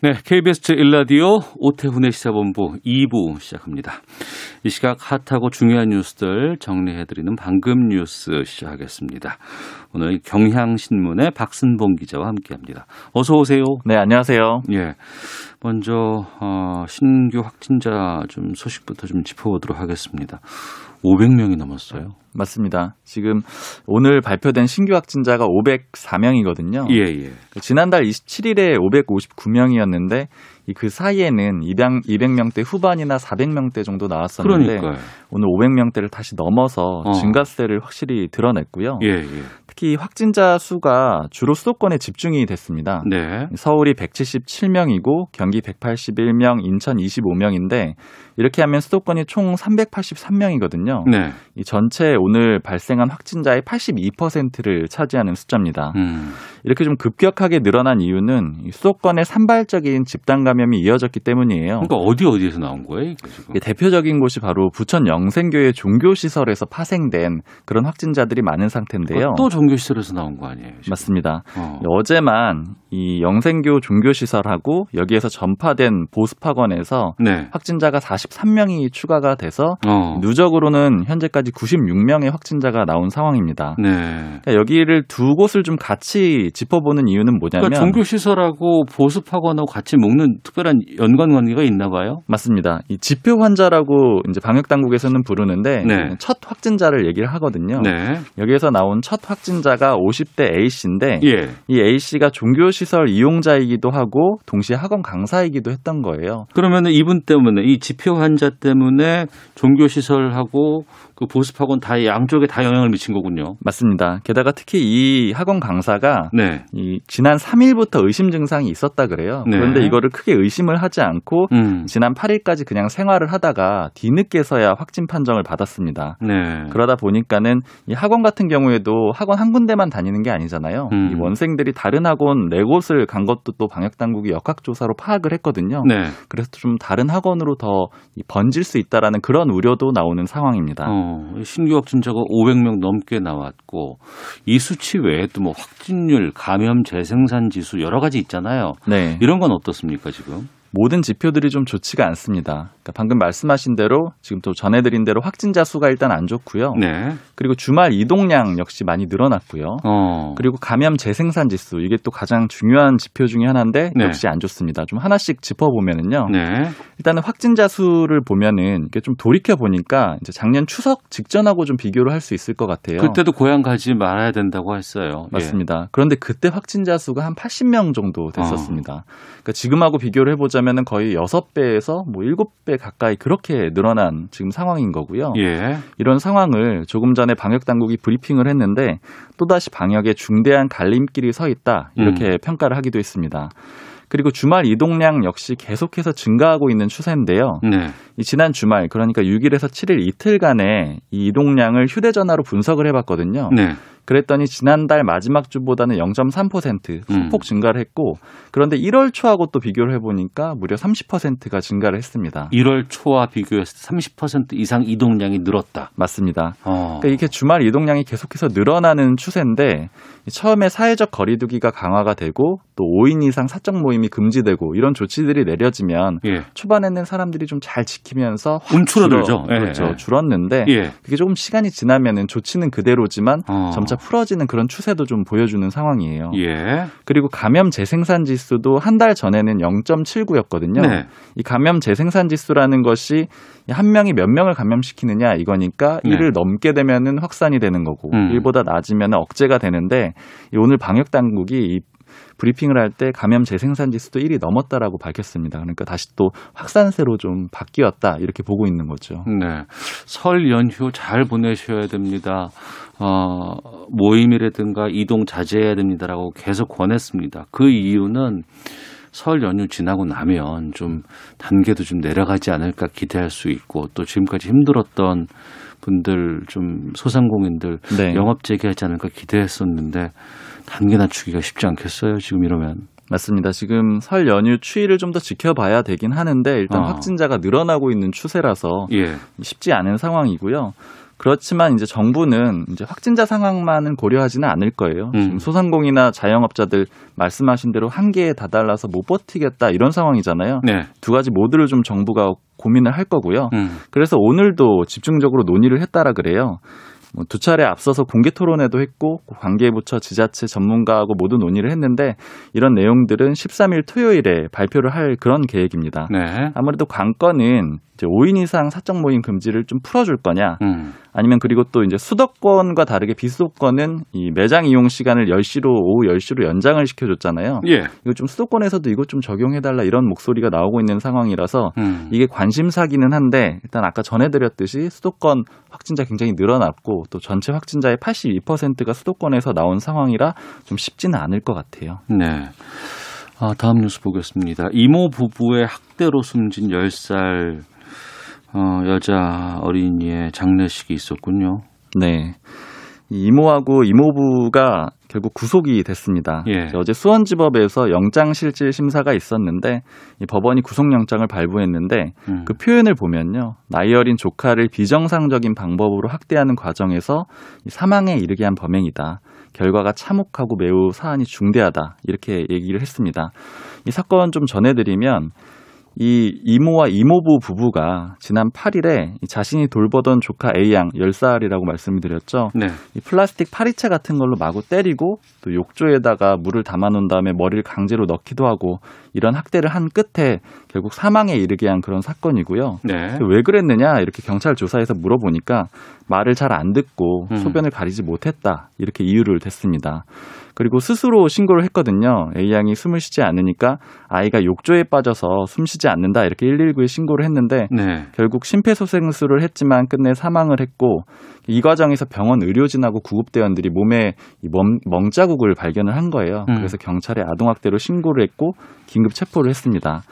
네, KBS 제1라디오 오태훈의 시사본부 2부 시작합니다. 이 시각 핫하고 중요한 뉴스들 정리해드리는 방금 뉴스 시작하겠습니다. 오늘 경향신문의 박순봉 기자와 함께합니다. 어서 오세요. 네, 안녕하세요. 예, 먼저 어, 신규 확진자 좀 소식부터 좀 짚어보도록 하겠습니다. 500명이 넘었어요. 맞습니다. 지금 오늘 발표된 신규 확진자가 504명이거든요. 예, 예. 지난달 27일에 559명이었는데 그 사이에는 200, 200명대 후반이나 400명대 정도 나왔었는데 그러니까요. 오늘 500명대를 다시 넘어서 어. 증가세를 확실히 드러냈고요. 예, 예. 특히 확진자 수가 주로 수도권에 집중이 됐습니다. 네. 서울이 177명이고 경기 181명, 인천 25명인데 이렇게 하면 수도권이 총 383명이거든요. 네. 이 전체 오늘 발생한 확진자의 82%를 차지하는 숫자입니다. 음. 이렇게 좀 급격하게 늘어난 이유는 이 수도권의 산발적인 집단 감염이 이어졌기 때문이에요. 그러니까 어디 어디에서 나온 거예요? 이게 대표적인 곳이 바로 부천 영생교회 종교시설에서 파생된 그런 확진자들이 많은 상태인데요. 또 종교시설에서 나온 거 아니에요? 지금? 맞습니다. 어. 어제만 이 영생교 종교시설하고 여기에서 전파된 보습학원에서 네. 확진자가 43명이 추가가 돼서 어. 누적으로는 현재까지 96명의 확진자가 나온 상황입니다. 네. 그러니까 여기를 두 곳을 좀 같이 짚어보는 이유는 뭐냐면 그러니까 종교시설하고 보습학원하고 같이 먹는 특별한 연관 관계가 있나 봐요? 맞습니다. 이 지표 환자라고 이제 방역 당국에서는 부르는데 네. 첫 확진자를 얘기를 하거든요. 네. 여기에서 나온 첫 확진 자가 50대 A 씨인데 예. 이 A 씨가 종교 시설 이용자이기도 하고 동시에 학원 강사이기도 했던 거예요. 그러면은 이분 때문에 이 지표 환자 때문에 종교 시설하고 그 보습학원 다 양쪽에 다 영향을 미친 거군요. 맞습니다. 게다가 특히 이 학원 강사가 네. 이 지난 3일부터 의심 증상이 있었다 그래요. 네. 그런데 이거를 크게 의심을 하지 않고 음. 지난 8일까지 그냥 생활을 하다가 뒤늦게서야 확진 판정을 받았습니다. 네. 그러다 보니까는 이 학원 같은 경우에도 학원 한 군데만 다니는 게 아니잖아요. 음. 이 원생들이 다른 학원 네 곳을 간 것도 또 방역 당국이 역학조사로 파악을 했거든요. 네. 그래서 좀 다른 학원으로 더이 번질 수 있다라는 그런 우려도 나오는 상황입니다. 어, 신규 확진자가 500명 넘게 나왔고 이 수치 외에도 뭐 확진율, 감염 재생산 지수 여러 가지 있잖아요. 네. 이런 건 어떻습니까, 지금? 모든 지표들이 좀 좋지가 않습니다. 그러니까 방금 말씀하신 대로 지금 또 전해드린 대로 확진자 수가 일단 안 좋고요. 네. 그리고 주말 이동량 역시 많이 늘어났고요. 어. 그리고 감염 재생산 지수 이게 또 가장 중요한 지표 중에 하나인데 네. 역시 안 좋습니다. 좀 하나씩 짚어보면은요. 네. 일단은 확진자 수를 보면은 이게 좀 돌이켜 보니까 이제 작년 추석 직전하고 좀 비교를 할 수 있을 것 같아요. 그때도 고향 가지 말아야 된다고 했어요. 예. 맞습니다. 그런데 그때 확진자 수가 한 80명 정도 어. 됐었습니다. 그러니까 지금하고 비교를 해보자 면은 거의 6배에서 뭐 7배 가까이 그렇게 늘어난 지금 상황인 거고요. 예. 이런 상황을 조금 전에 방역 당국이 브리핑을 했는데 또다시 방역에 중대한 갈림길이 서 있다 이렇게 음. 평가를 하기도 했습니다. 그리고 주말 이동량 역시 계속해서 증가하고 있는 추세인데요. 네. 이 지난 주말 그러니까 6일에서 7일 이틀간의 이 이동량을 휴대전화로 분석을 해봤거든요. 네. 그랬더니 지난달 마지막 주보다는 0.3% 소폭 음. 증가를 했고 그런데 1월 초하고 또 비교를 해보니까 무려 30%가 증가를 했습니다. 1월 초와 비교해서 30% 이상 이동량이 늘었다. 맞습니다. 어. 그러니까 이렇게 주말 이동량이 계속해서 늘어나는 추세인데 처음에 사회적 거리두기가 강화가 되고 또 5인 이상 사적 모임이 금지되고 이런 조치들이 내려지면 예. 초반에는 사람들이 좀 잘 지키면서 확 움츠러들죠. 줄어- 예, 그렇죠. 예. 줄었는데 예. 그게 조금 시간이 지나면은 조치는 그대로지만 어. 점차 풀어지는 그런 추세도 좀 보여주는 상황이에요. 예. 그리고 감염 재생산 지수도 한 달 전에는 0.79였거든요. 네. 이 감염 재생산 지수라는 것이 한 명이 몇 명을 감염시키느냐 이거니까 네. 1을 넘게 되면은 확산이 되는 거고 음. 1보다 낮으면 억제가 되는데 이 오늘 방역 당국이 이 브리핑을 할 때 감염 재생산 지수도 1이 넘었다라고 밝혔습니다. 그러니까 다시 또 확산세로 좀 바뀌었다 이렇게 보고 있는 거죠. 네. 설 연휴 잘 보내셔야 됩니다. 어, 모임이라든가 이동 자제해야 됩니다라고 계속 권했습니다. 그 이유는 설 연휴 지나고 나면 좀 단계도 좀 내려가지 않을까 기대할 수 있고 또 지금까지 힘들었던 분들 좀 소상공인들 네. 영업 재개하지 않을까 기대했었는데 단계 낮추기가 쉽지 않겠어요. 지금 이러면. 맞습니다. 지금 설 연휴 추이를 좀 더 지켜봐야 되긴 하는데 일단 어. 확진자가 늘어나고 있는 추세라서 예. 쉽지 않은 상황이고요. 그렇지만 이제 정부는 이제 확진자 상황만은 고려하지는 않을 거예요. 음. 지금 소상공이나 자영업자들 말씀하신 대로 한계에 다달라서 못 버티겠다 이런 상황이잖아요. 네. 두 가지 모두를 좀 정부가 고민을 할 거고요. 음. 그래서 오늘도 집중적으로 논의를 했다라 그래요. 뭐두 차례 앞서서 공개 토론회도 했고 관계 부처 지자체 전문가하고 모두 논의를 했는데 이런 내용들은 13일 토요일에 발표를 할 그런 계획입니다. 네. 아무래도 관건은 이제 5인 이상 사적 모임 금지를 좀 풀어줄 거냐 음. 아니면 그리고 또 이제 수도권과 다르게 비수도권은 이 매장 이용 시간을 10시로 오후 10시로 연장을 시켜줬잖아요. 예. 이거 좀 수도권에서도 이것 좀 적용해달라 이런 목소리가 나오고 있는 상황이라서 음. 이게 관심사기는 한데 일단 아까 전해드렸듯이 수도권 확진자 굉장히 늘어났고 또 전체 확진자의 82%가 수도권에서 나온 상황이라 좀 쉽지는 않을 것 같아요. 네. 아, 다음 뉴스 보겠습니다. 이모 부부의 학대로 숨진 10살 어, 여자 어린이의 장례식이 있었군요. 네. 이 이모하고 이모부가 결국 구속이 됐습니다. 예. 어제 수원지법에서 영장실질 심사가 있었는데 이 법원이 구속영장을 발부했는데 음. 그 표현을 보면요. 나이 어린 조카를 비정상적인 방법으로 학대하는 과정에서 이 사망에 이르게 한 범행이다. 결과가 참혹하고 매우 사안이 중대하다. 이렇게 얘기를 했습니다. 이 사건 좀 전해드리면 이 이모와 이모부 부부가 지난 8일에 자신이 돌보던 조카 A양 10살이라고 말씀을 드렸죠. 네. 이 플라스틱 파리채 같은 걸로 마구 때리고 또 욕조에다가 물을 담아 놓은 다음에 머리를 강제로 넣기도 하고 이런 학대를 한 끝에 결국 사망에 이르게 한 그런 사건이고요. 네. 왜 그랬느냐 이렇게 경찰 조사에서 물어보니까 말을 잘 안 듣고 음. 소변을 가리지 못했다 이렇게 이유를 댔습니다. 그리고 스스로 신고를 했거든요. A 양이 숨을 쉬지 않으니까 아이가 욕조에 빠져서 숨 쉬지 않는다 이렇게 119에 신고를 했는데 네. 결국 심폐소생술을 했지만 끝내 사망을 했고 이 과정에서 병원 의료진하고 구급대원들이 몸에 이 멍, 멍자국을 발견을 한 거예요. 음. 그래서 경찰에 아동학대로 신고를 했고 긴급 체포를 했습니다.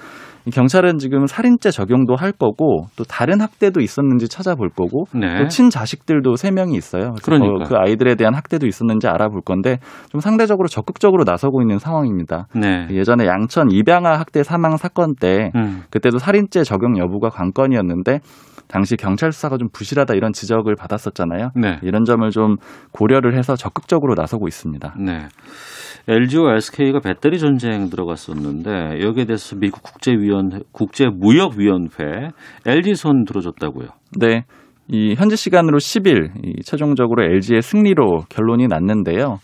이 경찰은 지금 살인죄 적용도 할 거고 또 다른 학대도 있었는지 찾아볼 거고 네. 또 친자식들도 세 명이 있어요. 그래서 그러니까요. 그 아이들에 대한 학대도 있었는지 알아볼 건데 좀 상대적으로 적극적으로 나서고 있는 상황입니다. 네. 예전에 양천 입양아 학대 사망 사건 때 음. 그때도 살인죄 적용 여부가 관건이었는데 당시 경찰 수사가 좀 부실하다 이런 지적을 받았었잖아요. 네. 이런 점을 좀 고려를 해서 적극적으로 나서고 있습니다. 네. LG와 SK가 배터리 전쟁 들어갔었는데 여기에 대해서 미국 국제위원 국제무역위원회 LG 손 들어줬다고요. 네. 이 현지 시간으로 10일 이 최종적으로 LG의 승리로 결론이 났는데요.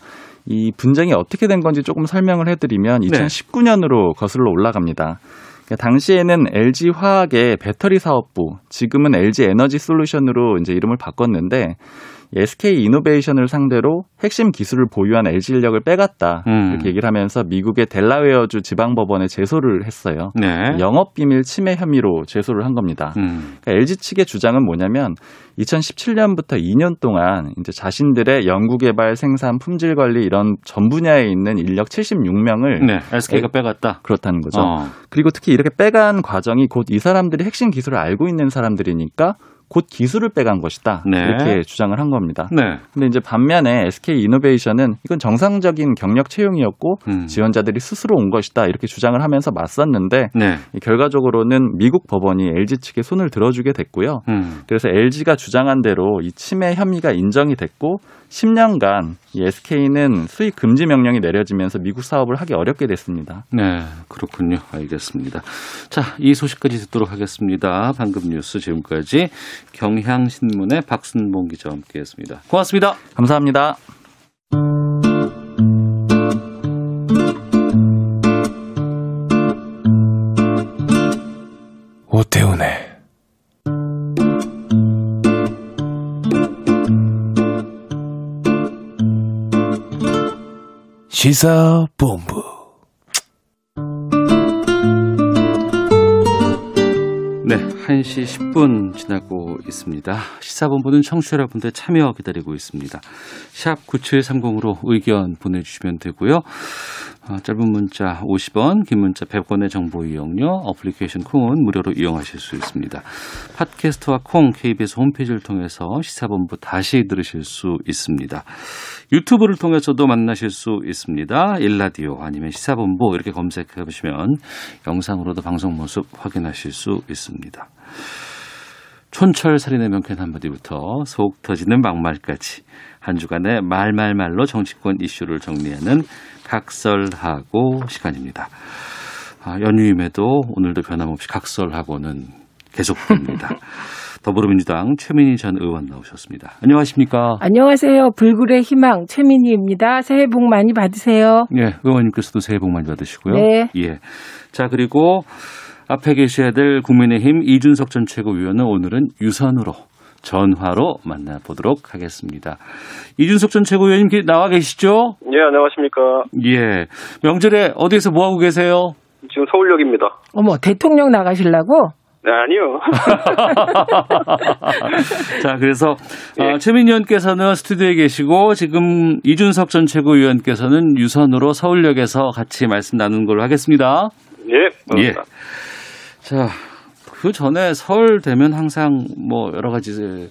이 분쟁이 어떻게 된 건지 조금 설명을 해드리면 네. 2019년으로 거슬러 올라갑니다. 그러니까 당시에는 LG 화학의 배터리 사업부, 지금은 LG 에너지 솔루션으로 이제 이름을 바꿨는데 SK 이노베이션을 상대로 핵심 기술을 보유한 LG 인력을 빼갔다 음. 이렇게 얘기를 하면서 미국의 델라웨어주 지방법원에 제소를 했어요. 네. 영업 비밀 침해 혐의로 제소를 한 겁니다. 음. 그러니까 LG 측의 주장은 뭐냐면 2017년부터 2년 동안 이제 자신들의 연구개발, 생산, 품질 관리 이런 전 분야에 있는 인력 76명을 네. SK가 빼갔다. 그렇다는 거죠. 어. 그리고 특히 이렇게 빼간 과정이 곧 이 사람들이 핵심 기술을 알고 있는 사람들이니까 곧 기술을 빼간 것이다. 네. 이렇게 주장을 한 겁니다. 네. 근데 이제 반면에 SK 이노베이션은 이건 정상적인 경력 채용이었고 음. 지원자들이 스스로 온 것이다. 이렇게 주장을 하면서 맞섰는데 네. 이 결과적으로는 미국 법원이 LG 측에 손을 들어주게 됐고요. 음. 그래서 LG가 주장한 대로 이 침해 혐의가 인정이 됐고 10년간 이 SK는 수익 금지 명령이 내려지면서 미국 사업을 하기 어렵게 됐습니다. 네, 그렇군요. 알겠습니다. 자, 이 소식까지 듣도록 하겠습니다. 방금 뉴스 지금까지 경향신문의 박순봉 기자와 함께했습니다. 고맙습니다. 감사합니다. 오태훈의 시사본부 네, 1시 10분 지나고 있습니다. 시사본부는 청취자 여러분들 참여 기다리고 있습니다. 샵 9730으로 의견 보내주시면 되고요. 어, 짧은 문자 50원, 긴 문자 100원의 정보 이용료, 어플리케이션 콩은 무료로 이용하실 수 있습니다. 팟캐스트와 콩 KBS 홈페이지를 통해서 시사본부 다시 들으실 수 있습니다. 유튜브를 통해서도 만나실 수 있습니다. 일라디오 아니면 시사본부 이렇게 검색해 보시면 영상으로도 방송 모습 확인하실 수 있습니다. 촌철 살인의 명쾌한 한마디부터 속 터지는 막말까지 한 주간의 말말말로 정치권 이슈를 정리하는 각설하고 시간입니다. 아, 연휴임에도 오늘도 변함없이 각설하고는 계속됩니다. 더불어민주당 최민희 전 의원 나오셨습니다. 안녕하십니까? 안녕하세요. 불굴의 희망 최민희입니다. 새해 복 많이 받으세요. 예, 의원님께서도 새해 복 많이 받으시고요. 네. 예. 자, 그리고 앞에 계셔야 될 국민의힘 이준석 전 최고위원은 오늘은 유선으로 전화로 만나보도록 하겠습니다. 이준석 전 최고위원님 기- 나와 계시죠? 예, 안녕하십니까. 예. 명절에 어디에서 뭐 하고 계세요? 지금 서울역입니다. 어머 대통령 나가시려고? 네, 아니요. 자, 그래서 예. 어, 최민희 의원께서는 스튜디오에 계시고 지금 이준석 전 최고위원께서는 유선으로 서울역에서 같이 말씀 나누는 걸로 하겠습니다. 예, 반갑습니다. 자, 그 전에 설 되면 항상 뭐 여러 가지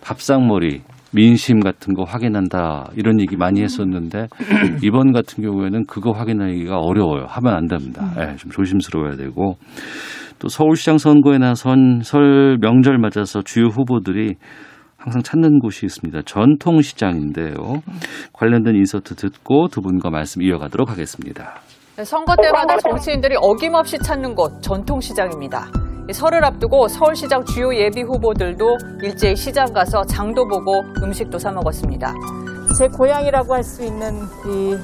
밥상머리, 민심 같은 거 확인한다 이런 얘기 많이 했었는데 이번 같은 경우에는 그거 확인하기가 어려워요. 하면 안 됩니다. 예, 좀 조심스러워야 되고 또 서울시장 선거에 나선 설 명절 맞아서 주요 후보들이 항상 찾는 곳이 있습니다. 전통시장인데요. 관련된 인서트 듣고 두 분과 말씀 이어가도록 하겠습니다. 선거 때마다 정치인들이 어김없이 찾는 곳 전통시장입니다. 이 설을 앞두고 서울시장 주요 예비 후보들도 일제히 시장 가서 장도 보고 음식도 사 먹었습니다. 제 고향이라고 할 수 있는 이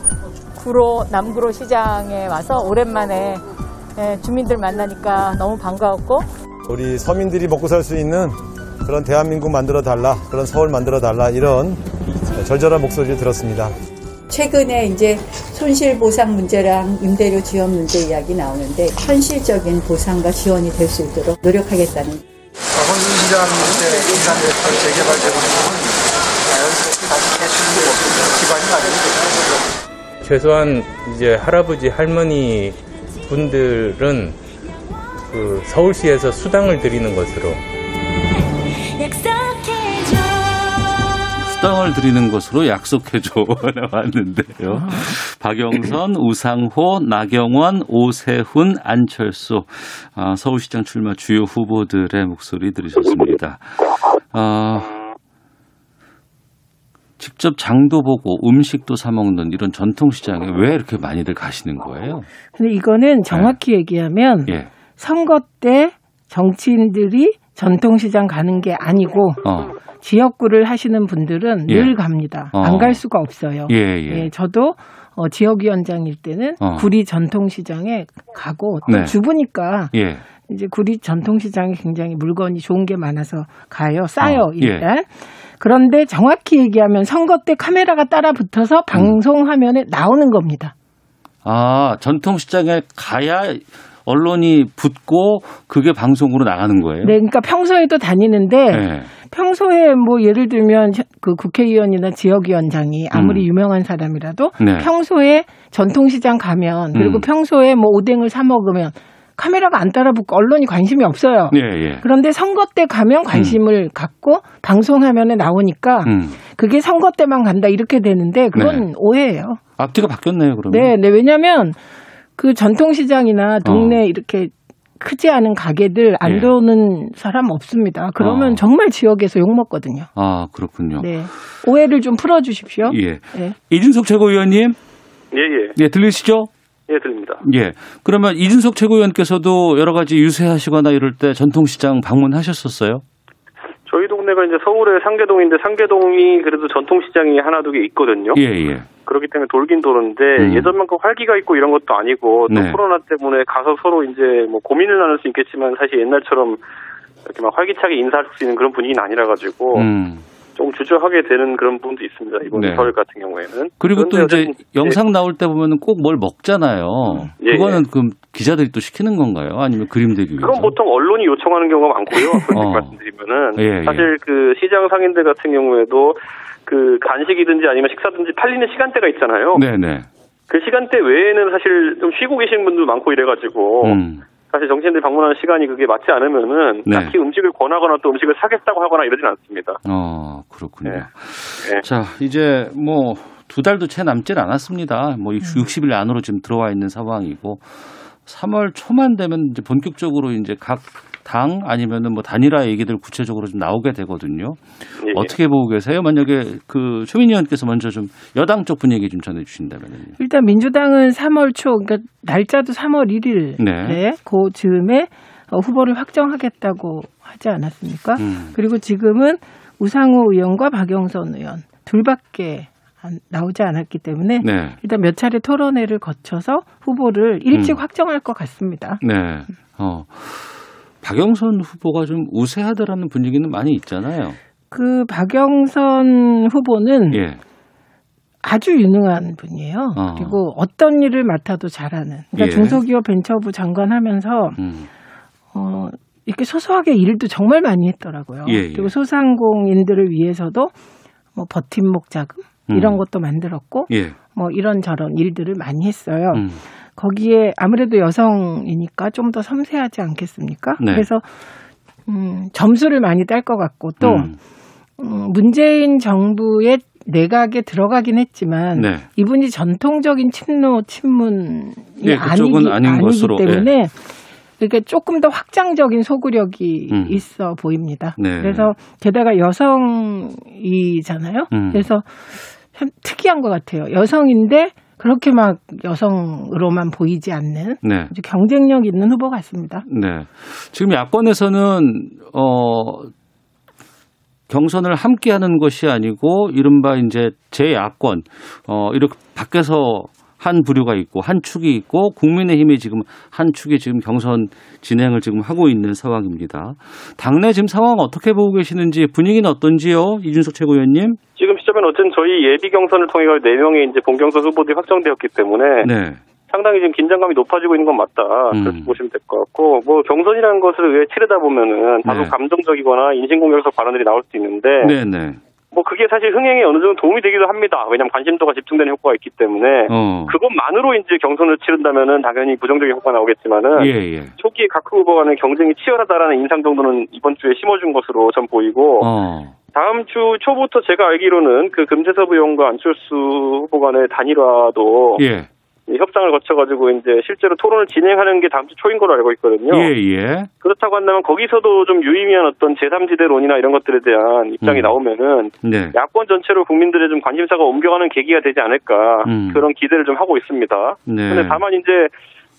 구로 남구로 시장에 와서 오랜만에 예, 주민들 만나니까 너무 반가웠고 우리 서민들이 먹고 살 수 있는 그런 대한민국 만들어 달라, 그런 서울 만들어 달라 이런 절절한 목소리를 들었습니다. 최근에 이제 손실보상 문제랑 임대료 지원 문제 이야기 나오는데 현실적인 보상과 지원이 될 수 있도록 노력하겠다는 혼신시장 일대 기산대표 재개발되고 자연스럽게 다시 개수는 기반이 마련이 되죠. 최소한 이제 할아버지 할머니 분들은 그 서울시에서 수당을 드리는 것으로 수당을 드리는 것으로 약속해줘 나왔는데요. 박영선, 우상호, 나경원, 오세훈, 안철수 아, 서울시장 출마 주요 후보들의 목소리 들으셨습니다. 아, 직접 장도 보고 음식도 사 먹는 이런 전통 시장에 왜 이렇게 많이들 가시는 거예요? 근데 이거는 정확히 얘기하면 예. 선거 때 정치인들이 전통시장 가는 게 아니고 어. 지역구를 하시는 분들은 예. 늘 갑니다. 어. 안갈 수가 없어요. 예, 예. 저도 어, 지역위원장일 때는 어. 구리 전통시장에 가고 또 네. 주부니까 예. 이제 구리 전통시장에 굉장히 물건이 좋은 게 많아서 가요. 싸요, 어, 예. 일단. 그런데 정확히 얘기하면 선거 때 카메라가 따라 붙어서 방송 화면에 나오는 겁니다. 아, 전통시장에 가야 언론이 붙고 그게 방송으로 나가는 거예요? 네, 그러니까 평소에도 다니는데 네. 평소에 뭐 예를 들면 그 국회의원이나 지역위원장이 아무리 유명한 사람이라도 네. 평소에 전통시장 가면 그리고 음. 평소에 뭐 오뎅을 사 먹으면 카메라가 안 따라붙고 언론이 관심이 없어요. 예, 예. 그런데 선거 때 가면 관심을 갖고 방송 화면에 나오니까 음. 그게 선거 때만 간다 이렇게 되는데 그건 네. 오해예요. 앞뒤가 바뀌었네요, 그러면. 네, 네. 왜냐하면 그 전통시장이나 동네 어. 이렇게 크지 않은 가게들 안 예. 들어오는 사람 없습니다. 그러면 어. 정말 지역에서 욕 먹거든요. 아, 그렇군요. 네. 오해를 좀 풀어주십시오. 예. 네. 이준석 최고위원님, 예, 예. 예, 들리시죠? 예, 들립니다. 예. 그러면 이준석 최고위원께서도 여러 가지 유세하시거나 이럴 때 전통시장 방문하셨었어요? 저희 동네가 이제 서울의 상계동인데 상계동이 그래도 전통시장이 하나 두 개 있거든요. 예, 예. 그렇기 때문에 돌긴 도는데 음. 예전만큼 활기가 있고 이런 것도 아니고 또 네. 코로나 때문에 가서 서로 이제 뭐 고민을 나눌 수 있겠지만 사실 옛날처럼 이렇게 막 활기차게 인사할 수 있는 그런 분위기는 아니라 가지고 음. 좀 주저하게 되는 그런 부분도 있습니다. 이번 네. 설 같은 경우에는. 그리고 또 이제 영상 나올 때 보면은 꼭뭘 먹잖아요. 예, 그거는 예. 그럼 기자들이 또 시키는 건가요? 아니면 그림 위해서? 그건 보통 언론이 요청하는 경우가 많고요. 솔직히 어. 말씀드리면은 예, 예. 사실 그 시장 상인들 같은 경우에도 그 간식이든지 아니면 식사든지 팔리는 시간대가 있잖아요. 네네. 그 시간대 외에는 사실 좀 쉬고 계시는 분도 많고 이래가지고 음. 사실 정치인들이 방문하는 시간이 그게 맞지 않으면은 네. 딱히 음식을 권하거나 또 음식을 사겠다고 하거나 이러진 않습니다. 어, 그렇군요. 네. 자, 이제 뭐 두 달도 채 남질 않았습니다. 뭐 60일 안으로 지금 들어와 있는 상황이고 3월 초만 되면 이제 본격적으로 이제 각 당 아니면은 뭐 단일화 얘기들 구체적으로 좀 나오게 되거든요. 예, 예. 어떻게 보고 계세요? 만약에 그 최민희 의원께서 먼저 좀 여당 쪽 분위기 좀 전해 주신다면요. 일단 민주당은 3월 초, 그러니까 날짜도 3월 1일 네. 네. 그 즈음에 어, 후보를 확정하겠다고 하지 않았습니까? 음. 그리고 지금은 우상호 의원과 박영선 의원 둘밖에 안- 나오지 않았기 때문에 네. 일단 몇 차례 토론회를 거쳐서 후보를 일찍 음. 확정할 것 같습니다. 네. 어. 박영선 후보가 좀 우세하다라는 분위기는 많이 있잖아요. 그 박영선 후보는 예. 아주 유능한 분이에요. 어. 그리고 어떤 일을 맡아도 잘하는. 그러니까 예. 중소기업 벤처부 장관 하면서 음. 어, 이렇게 소소하게 일도 정말 많이 했더라고요. 예, 예. 그리고 소상공인들을 위해서도 뭐 버팀목 자금 음. 이런 것도 만들었고 예. 뭐 이런 저런 일들을 많이 했어요. 음. 거기에 아무래도 여성이니까 좀 더 섬세하지 않겠습니까? 네. 그래서 음, 점수를 많이 딸 것 같고 또 음. 음, 문재인 정부의 내각에 들어가긴 했지만 네. 이분이 전통적인 친노 친문이 예, 그쪽은 아니기, 아니기 것으로, 때문에 이렇게 조금 더 확장적인 소구력이 음. 있어 보입니다. 네. 그래서 게다가 여성이잖아요. 음. 그래서 참 특이한 것 같아요. 여성인데 그렇게 막 여성으로만 보이지 않는 네. 아주 경쟁력 있는 후보 같습니다. 네. 지금 야권에서는 어 경선을 함께 하는 것이 아니고 이른바 이제 제야권 어 이렇게 밖에서 한 부류가 있고 한 축이 있고 국민의힘이 지금 한 축이 지금 경선 진행을 지금 하고 있는 상황입니다. 당내 지금 상황 어떻게 보고 계시는지 분위기는 어떤지요? 이준석 최고위원님? 지금 시점에는 어쨌든 저희 예비 경선을 통해 네 명의 이제 본경선 후보들이 확정되었기 때문에 네. 상당히 지금 긴장감이 높아지고 있는 건 맞다 음. 그렇게 보시면 될 것 같고 뭐 경선이라는 것을 왜 치르다 보면은 다소 네. 감정적이거나 인신공격적 발언들이 나올 수 있는데 네, 네. 뭐 그게 사실 흥행에 어느 정도 도움이 되기도 합니다. 왜냐하면 관심도가 집중되는 효과가 있기 때문에 어. 그것만으로 이제 경선을 치른다면은 당연히 부정적인 효과가 나오겠지만은 예, 예. 초기에 각 후보 간의 경쟁이 치열하다라는 인상 정도는 이번 주에 심어준 것으로 전 보이고 어. 다음 주 초부터 제가 알기로는 그 금태섭 의원과 안철수 후보 간의 단일화도 예. 이 협상을 거쳐가지고 이제 실제로 토론을 진행하는 게 다음 주 초인 걸로 알고 있거든요. 예, 예. 그렇다고 한다면 거기서도 좀 유의미한 어떤 제3지대론이나 이런 것들에 대한 입장이 음. 나오면은 네. 야권 전체로 국민들의 좀 관심사가 옮겨가는 계기가 되지 않을까 음. 그런 기대를 좀 하고 있습니다. 네. 근데 다만 이제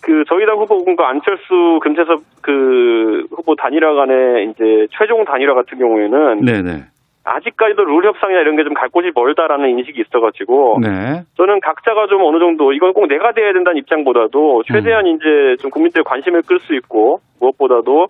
그 저희 당 후보군과 안철수 금태섭 그 후보 단일화 간의 이제 최종 단일화 같은 경우에는 네, 네. 아직까지도 룰 협상이나 이런 게 좀 갈 곳이 멀다라는 인식이 있어가지고 네. 저는 각자가 좀 어느 정도 이건 꼭 내가 돼야 된다는 입장보다도 최대한 음. 이제 좀 국민들의 관심을 끌 수 있고 무엇보다도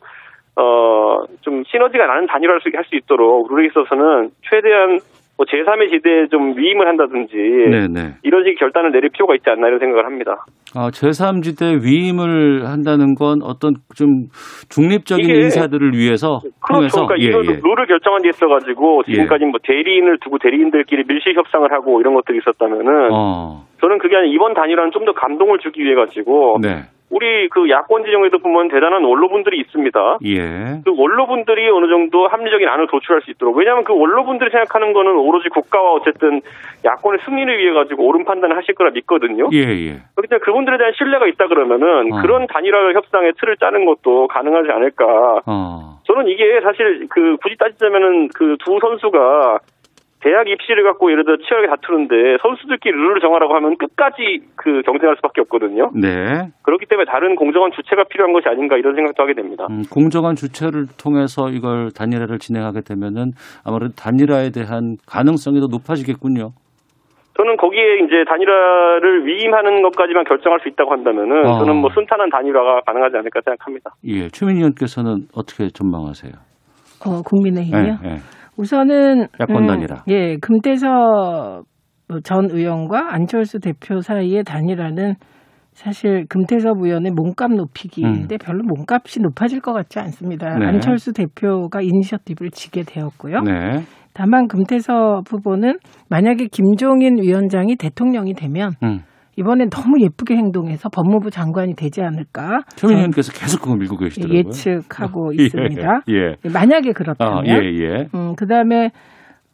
어 좀 시너지가 나는 단일화를 할수 있도록 룰에 있어서는 최대한 뭐 제3의 지대에 좀 위임을 한다든지 네, 네. 이런 식의 결단을 내릴 필요가 있지 않나 이런 생각을 합니다. 아, 제3지대 위임을 한다는 건 어떤 좀 중립적인 인사들을 위해서 그렇죠. 그러니까 예, 이런 예. 룰을 결정한 데 있어가지고 지금까지 뭐 대리인을 두고 대리인들끼리 밀실 협상을 하고 이런 것들이 있었다면은 어. 저는 그게 아니라 이번 단일화는 좀 더 감동을 주기 위해 가지고 네. 우리 그 야권 진영에도 보면 대단한 원로분들이 있습니다. 예. 그 원로분들이 어느 정도 합리적인 안을 도출할 수 있도록 왜냐하면 그 원로분들이 생각하는 거는 오로지 국가와 어쨌든 야권의 승리를 위해 가지고 옳은 판단을 하실 거라 믿거든요. 예, 예. 그렇기 때문에 그분들에 대한 신뢰가 있다 그러면은 어. 그런 단일화 협상의 틀을 짜는 것도 가능하지 않을까. 어. 저는 이게 사실 그 굳이 따지자면은 그 두 선수가 대학 입시를 갖고 예를 들어 치열하게 다투는데 선수들끼리 룰을 정하라고 하면 끝까지 그 경쟁할 수밖에 없거든요. 네. 그렇기 때문에 다른 공정한 주체가 필요한 것이 아닌가 이런 생각도 하게 됩니다. 음, 공정한 주체를 통해서 이걸 단일화를 진행하게 되면은 아무래도 단일화에 대한 가능성이 더 높아지겠군요. 저는 거기에 이제 단일화를 위임하는 것까지만 결정할 수 있다고 한다면은 어. 저는 뭐 순탄한 단일화가 가능하지 않을까 생각합니다. 예. 최민희 의원께서는 어떻게 전망하세요? 어, 국민의힘이요. 예, 예. 우선은 야권 음, 단일화. 예, 금태섭 전 의원과 안철수 대표 사이의 단일화는 사실 금태섭 의원의 몸값 높이기인데 별로 몸값이 높아질 것 같지 않습니다. 음. 네. 안철수 대표가 이니셔티브를 지게 되었고요. 네. 다만 금태섭 후보는 만약에 김종인 위원장이 대통령이 되면 음. 이번엔 너무 예쁘게 행동해서 법무부 장관이 되지 않을까 최민희 의원께서 계속 그거 밀고 계시더라고요. 예측하고 예, 있습니다. 예. 만약에 그렇다면, 아, 예, 예. 음, 그 다음에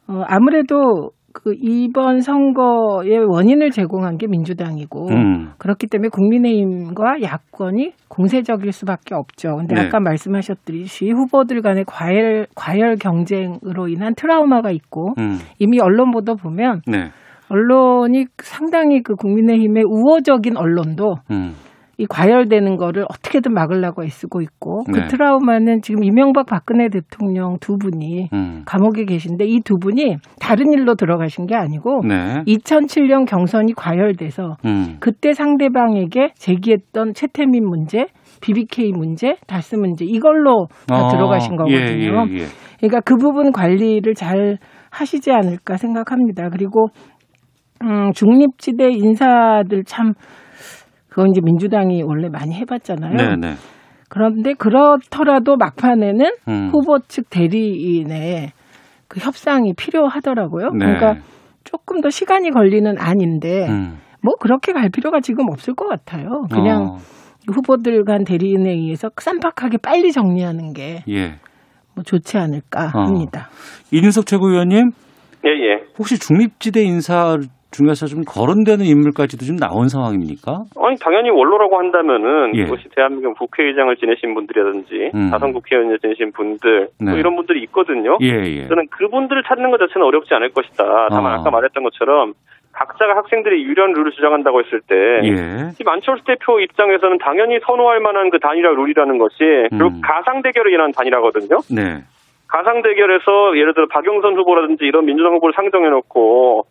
어, 아무래도 그 이번 선거의 원인을 제공한 게 민주당이고 음. 그렇기 때문에 국민의힘과 야권이 공세적일 수밖에 없죠. 근데 네. 아까 말씀하셨듯이 후보들 간의 과열 과열 경쟁으로 인한 트라우마가 있고 음. 이미 언론 보도 보면 네. 언론이 상당히 그 국민의힘의 우호적인 언론도 음. 이 과열되는 거를 어떻게든 막으려고 애쓰고 있고 그 네. 트라우마는 지금 이명박 박근혜 대통령 두 분이 음. 감옥에 계신데 이 두 분이 다른 일로 들어가신 게 아니고 네. 2007년 경선이 과열돼서 음. 그때 상대방에게 제기했던 최태민 문제, BBK 문제, 다스 문제 이걸로 다 어, 들어가신 거거든요. 예, 예, 예. 그러니까 그 부분 관리를 잘 하시지 않을까 생각합니다. 그리고 음, 중립지대 인사들 참 그건 이제 민주당이 원래 많이 해봤잖아요. 네, 네. 그런데 그렇더라도 막판에는 음. 후보 측 대리인의 그 협상이 필요하더라고요. 네. 그러니까 조금 더 시간이 걸리는 안인데 음. 뭐 그렇게 갈 필요가 지금 없을 것 같아요. 그냥 어, 후보들 간 대리인에 의해서 쌈박하게 빨리 정리하는 게뭐 예. 좋지 않을까 어. 합니다. 이준석 최고위원님 예, 예. 혹시 중립지대 인사 중에서 좀 거론되는 인물까지도 좀 나온 상황입니까? 아니 당연히 원로라고 한다면은 예. 이것이 대한민국 국회의장을 지내신 분들이라든지 음. 다선 국회의원을 지내신 분들 네. 뭐 이런 분들이 있거든요. 예, 예. 저는 그분들을 찾는 것 자체는 어렵지 않을 것이다. 다만 아. 아까 말했던 것처럼 각자가 학생들이 유리한 룰을 주장한다고 했을 때 예. 이 안철수 대표 입장에서는 당연히 선호할 만한 그 단일화 룰이라는 것이 결국 음. 가상 대결에 일어난 단일화거든요. 네. 가상 대결에서 예를 들어 박영선 후보라든지 이런 민주당 후보를 상정해 놓고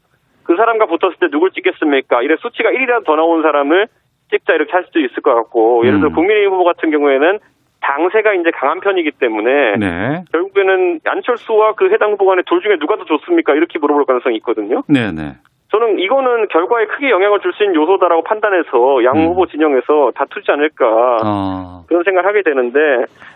그 사람과 붙었을 때 누굴 찍겠습니까? 이래 수치가 1이라도 더 나온 사람을 찍자 이렇게 할 수도 있을 것 같고 예를 들어 음. 국민의힘 후보 같은 경우에는 당세가 이제 강한 편이기 때문에 네. 결국에는 안철수와 그 해당 후보 간에 둘 중에 누가 더 좋습니까? 이렇게 물어볼 가능성이 있거든요. 네, 네. 저는 이거는 결과에 크게 영향을 줄 수 있는 요소다라고 판단해서 양 음. 후보 진영에서 다투지 않을까 어. 그런 생각을 하게 되는데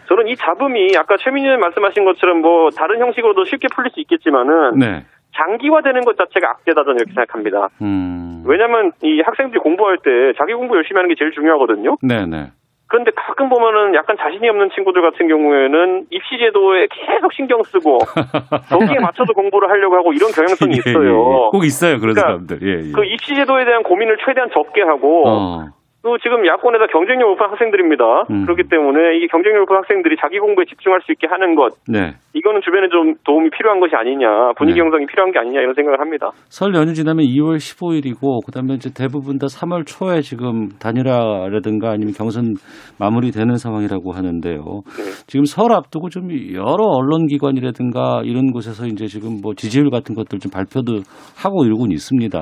저는 이 잡음이 아까 최민희 의원 말씀하신 것처럼 뭐 다른 형식으로도 쉽게 풀릴 수 있겠지만은 네. 장기화되는 것 자체가 악재다 저는 이렇게 생각합니다. 음. 왜냐하면 이 학생들이 공부할 때 자기 공부 열심히 하는 게 제일 중요하거든요. 네, 네. 그런데 가끔 보면은 약간 자신이 없는 친구들 같은 경우에는 입시 제도에 계속 신경 쓰고 거기에 맞춰서 공부를 하려고 하고 이런 경향성이 예, 있어요. 예, 예. 꼭 있어요, 그런 그러니까 사람들. 예, 예. 그 입시 제도에 대한 고민을 최대한 적게 하고 어. 또 지금 야권에다 경쟁력 높은 학생들입니다. 음. 그렇기 때문에 이게 경쟁력 높은 학생들이 자기 공부에 집중할 수 있게 하는 것 네. 이거는 주변에 좀 도움이 필요한 것이 아니냐 분위기 네. 형성이 필요한 게 아니냐 이런 생각을 합니다. 설 연휴 지나면 2월 15일이고 그다음에 이제 대부분 다 3월 초에 지금 단일화라든가 아니면 경선 마무리되는 상황이라고 하는데요. 네. 지금 설 앞두고 좀 여러 언론 기관이라든가 이런 곳에서 이제 지금 뭐 지지율 같은 것들 좀 발표도 하고 이러고는 있습니다.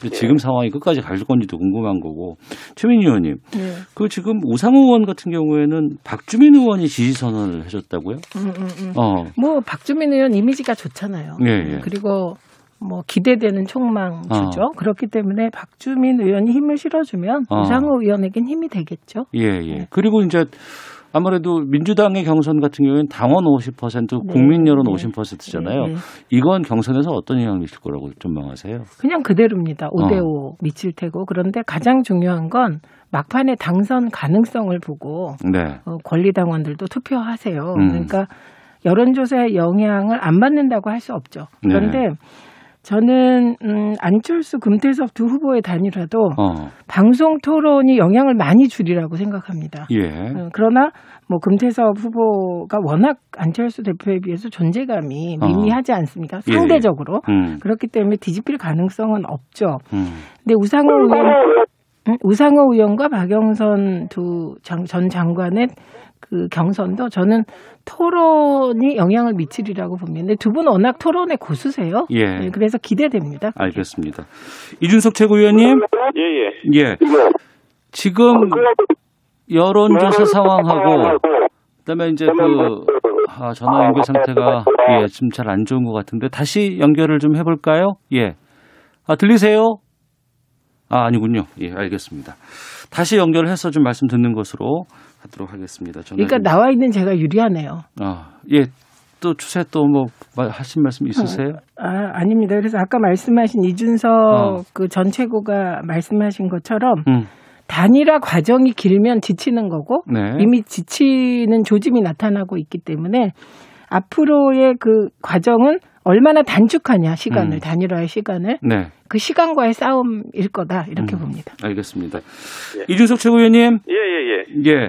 근데 지금 상황이 끝까지 갈 건지도 궁금한 거고 최민희 의원님, 네. 그 지금 우상호 의원 같은 경우에는 박주민 의원이 지지 선언을 해줬다고요? 음, 음, 음. 어, 뭐 박주민 의원 이미지가 좋잖아요. 예, 예. 그리고 뭐 기대되는 촉망 주죠. 그렇기 때문에 박주민 의원이 힘을 실어주면 어. 우상호 의원에겐 힘이 되겠죠. 예, 예. 그리고 이제 아무래도 민주당의 경선 같은 경우에는 당원 50%, 네, 국민 여론 네. 50%잖아요. 네, 네. 이건 경선에서 어떤 영향을 미칠 거라고 전망하세요? 그냥 그대로입니다. 어. 5대5 미칠 테고. 그런데 가장 중요한 건 막판에 당선 가능성을 보고 네. 어, 권리당원들도 투표하세요. 음. 그러니까 여론조사의 영향을 안 받는다고 할 수 없죠. 네. 그런데 저는 음, 안철수, 금태섭 두 후보의 단일화도 어, 방송 토론이 영향을 많이 줄이라고 생각합니다. 예. 어, 그러나 뭐 금태섭 후보가 워낙 안철수 대표에 비해서 존재감이 어. 미미하지 않습니까? 예, 예. 상대적으로. 음, 그렇기 때문에 뒤집힐 가능성은 없죠. 음. 근데 우상호 의원, 음, 우상호 의원과 박영선 두 전 장관의 그 경선도 저는 토론이 영향을 미치리라고 봅니다. 두 분 워낙 토론의 고수세요. 예. 네, 그래서 기대됩니다. 알겠습니다. 이준석 최고위원님, 예 예. 예. 지금 여론조사 상황하고 그다음에 이제 그 아, 전화 연결 상태가 예, 지금 잘 안 좋은 것 같은데 다시 연결을 좀 해볼까요? 예. 아 들리세요? 아 아니군요. 예, 알겠습니다. 다시 연결해서 좀 말씀 듣는 것으로 하도록 하겠습니다. 그러니까 좀- 나와 있는 제가 유리하네요. 아, 예. 또 추세 또 뭐 하신 말씀 있으세요? 아, 아닙니다. 그래서 아까 말씀하신 이준석 어. 그전 최고가 말씀하신 것처럼 음. 단일화 과정이 길면 지치는 거고 네. 이미 지치는 조짐이 나타나고 있기 때문에 앞으로의 그 과정은 얼마나 단축하냐 시간을 음. 단일화의 시간을 네. 그 시간과의 싸움일 거다 이렇게 음. 봅니다. 알겠습니다. 이준석 최고위원님. 예, 예, 예. 예.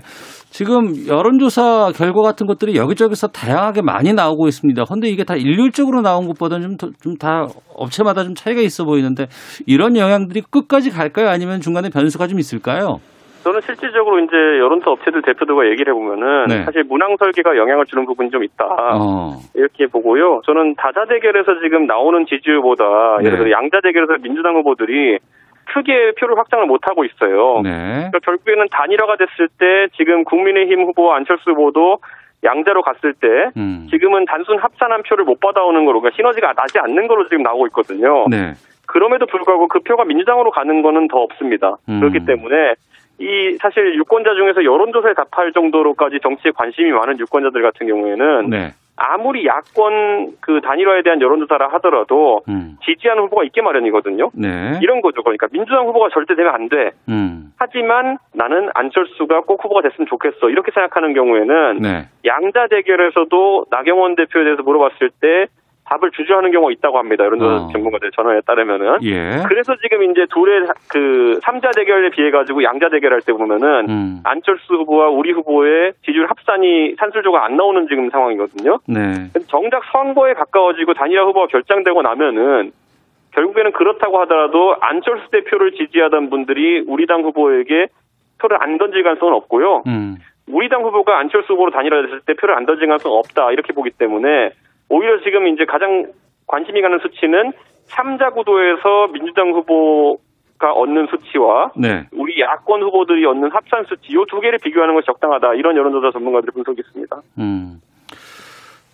지금 여론조사 결과 같은 것들이 여기저기서 다양하게 많이 나오고 있습니다. 그런데 이게 다 일률적으로 나온 것보다는 좀, 좀다 업체마다 좀 차이가 있어 보이는데 이런 영향들이 끝까지 갈까요? 아니면 중간에 변수가 좀 있을까요? 저는 실질적으로 이제 여론조 업체들 대표들과 얘기를 해보면은 네. 사실 문항 설계가 영향을 주는 부분이 좀 있다. 어. 이렇게 보고요. 저는 다자 대결에서 지금 나오는 지지율보다 네. 예를 들어 양자 대결에서 민주당 후보들이 크게 표를 확장을 못 하고 있어요. 네. 그러니까 결국에는 단일화가 됐을 때 지금 국민의힘 후보와 안철수 후보도 양자로 갔을 때 음. 지금은 단순 합산한 표를 못 받아오는 거로 그러니까 시너지가 나지 않는 거로 지금 나오고 있거든요. 네. 그럼에도 불구하고 그 표가 민주당으로 가는 거는 더 없습니다. 음. 그렇기 때문에 이 사실 유권자 중에서 여론조사에 답할 정도로까지 정치에 관심이 많은 유권자들 같은 경우에는 네. 아무리 야권 그 단일화에 대한 여론조사를 하더라도 음. 지지하는 후보가 있게 마련이거든요. 네. 이런 거죠. 그러니까 민주당 후보가 절대 되면 안 돼. 음. 하지만 나는 안철수가 꼭 후보가 됐으면 좋겠어. 이렇게 생각하는 경우에는 네. 양자 대결에서도 나경원 대표에 대해서 물어봤을 때 답을 주저하는 경우가 있다고 합니다. 이런 어. 전문가들 전화에 따르면은. 예. 그래서 지금 이제 둘의 그 삼자 대결에 비해 가지고 양자 대결할 때 보면은 음. 안철수 후보와 우리 후보의 지지율 합산이 산술조가 안 나오는 지금 상황이거든요. 네. 정작 선거에 가까워지고 단일화 후보가 결정되고 나면은 결국에는 그렇다고 하더라도 안철수 대표를 지지하던 분들이 우리 당 후보에게 표를 안 던질 가능성은 없고요. 음. 우리 당 후보가 안철수 후보로 단일화됐을 때 표를 안 던질 가능성은 없다 이렇게 보기 때문에 오히려 지금 이제 가장 관심이 가는 수치는 3자 구도에서 민주당 후보 가 얻는 수치와 네. 우리 야권 후보들이 얻는 합산 수치 이 두 개를 비교하는 것이 적당하다 이런 여론조사 전문가들의 분석이 있습니다. 음.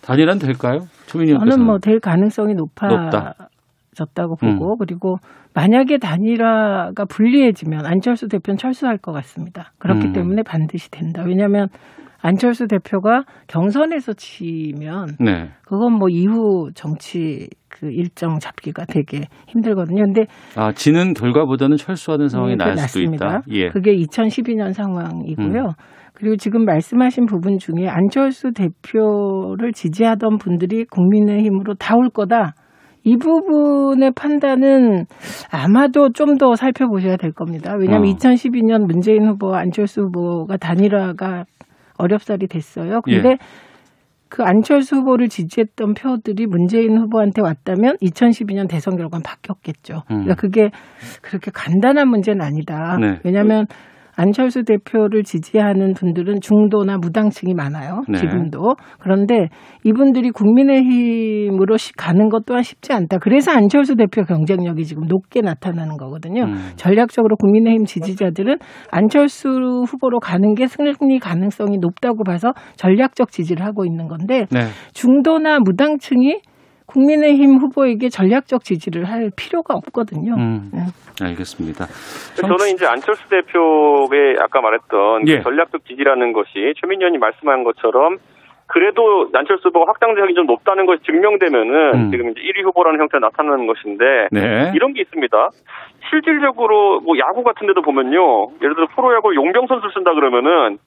단일화는 될까요? 저는 뭐 될 가능성이. 높아졌다고 보고 그리고 만약에 단일화가 불리해지면 안철수 대표는 철수할 것 같습니다. 그렇기 음. 때문에 반드시 된다. 왜냐하면 안철수 대표가 경선에서 지면 네. 그건 뭐 이후 정치 그 일정 잡기가 되게 힘들거든요. 근데 아, 지는 결과보다는 철수하는 상황이 네, 날 수도 낫습니다. 있다. 예. 그게 2012년 상황이고요. 음. 그리고 지금 말씀하신 부분 중에 안철수 대표를 지지하던 분들이 국민의힘으로 다 올 거다. 이 부분의 판단은 아마도 좀 더 살펴보셔야 될 겁니다. 왜냐하면 어. 2012년 문재인 후보와 안철수 후보가 단일화가 어렵사리 됐어요. 근데 예. 그 안철수 후보를 지지했던 표들이 문재인 후보한테 왔다면 2012년 대선 결과는 바뀌었겠죠. 음. 그러니까 그게 그렇게 간단한 문제는 아니다. 네. 왜냐하면 안철수 대표를 지지하는 분들은 중도나 무당층이 많아요. 네. 지금도. 그런데 이분들이 국민의힘으로 시- 가는 것 또한 쉽지 않다. 그래서 안철수 대표 경쟁력이 지금 높게 나타나는 거거든요. 음. 전략적으로 국민의힘 지지자들은 안철수 후보로 가는 게 승리 가능성이 높다고 봐서 전략적 지지를 하고 있는 건데 네. 중도나 무당층이 국민의힘 후보에게 전략적 지지를 할 필요가 없거든요. 음. 네. 알겠습니다. 저는 이제 안철수 대표의 아까 말했던 그 예. 전략적 지지라는 것이 최민희 의원이 말씀한 것처럼 그래도 안철수 후보가 확장력이 좀 높다는 것이 증명되면은 음. 지금 이제 1위 후보라는 형태가 나타나는 것인데 네. 이런 게 있습니다. 실질적으로 뭐 야구 같은 데도 보면요. 예를 들어 프로야구 용병 선수를 쓴다 그러면은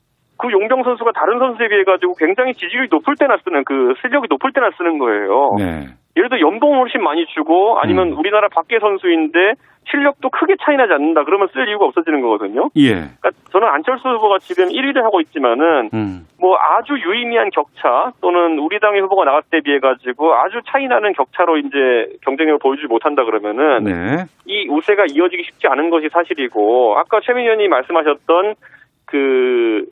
그 용병 선수가 다른 선수에 비해 가지고 굉장히 지지율이 높을 때나 쓰는 그 실력이 높을 때나 쓰는 거예요. 네. 예를 들어 연봉을 훨씬 많이 주고 아니면 음. 우리나라 밖의 선수인데 실력도 크게 차이 나지 않는다. 그러면 쓸 이유가 없어지는 거거든요. 예. 그러니까 저는 안철수 후보가 지금 1위를 하고 있지만은 음. 뭐 아주 유의미한 격차 또는 우리 당의 후보가 나갔을 때 비해 가지고 아주 차이 나는 격차로 이제 경쟁력을 보여주지 못한다 그러면은 네. 이 우세가 이어지기 쉽지 않은 것이 사실이고 아까 최민 의원이 말씀하셨던 그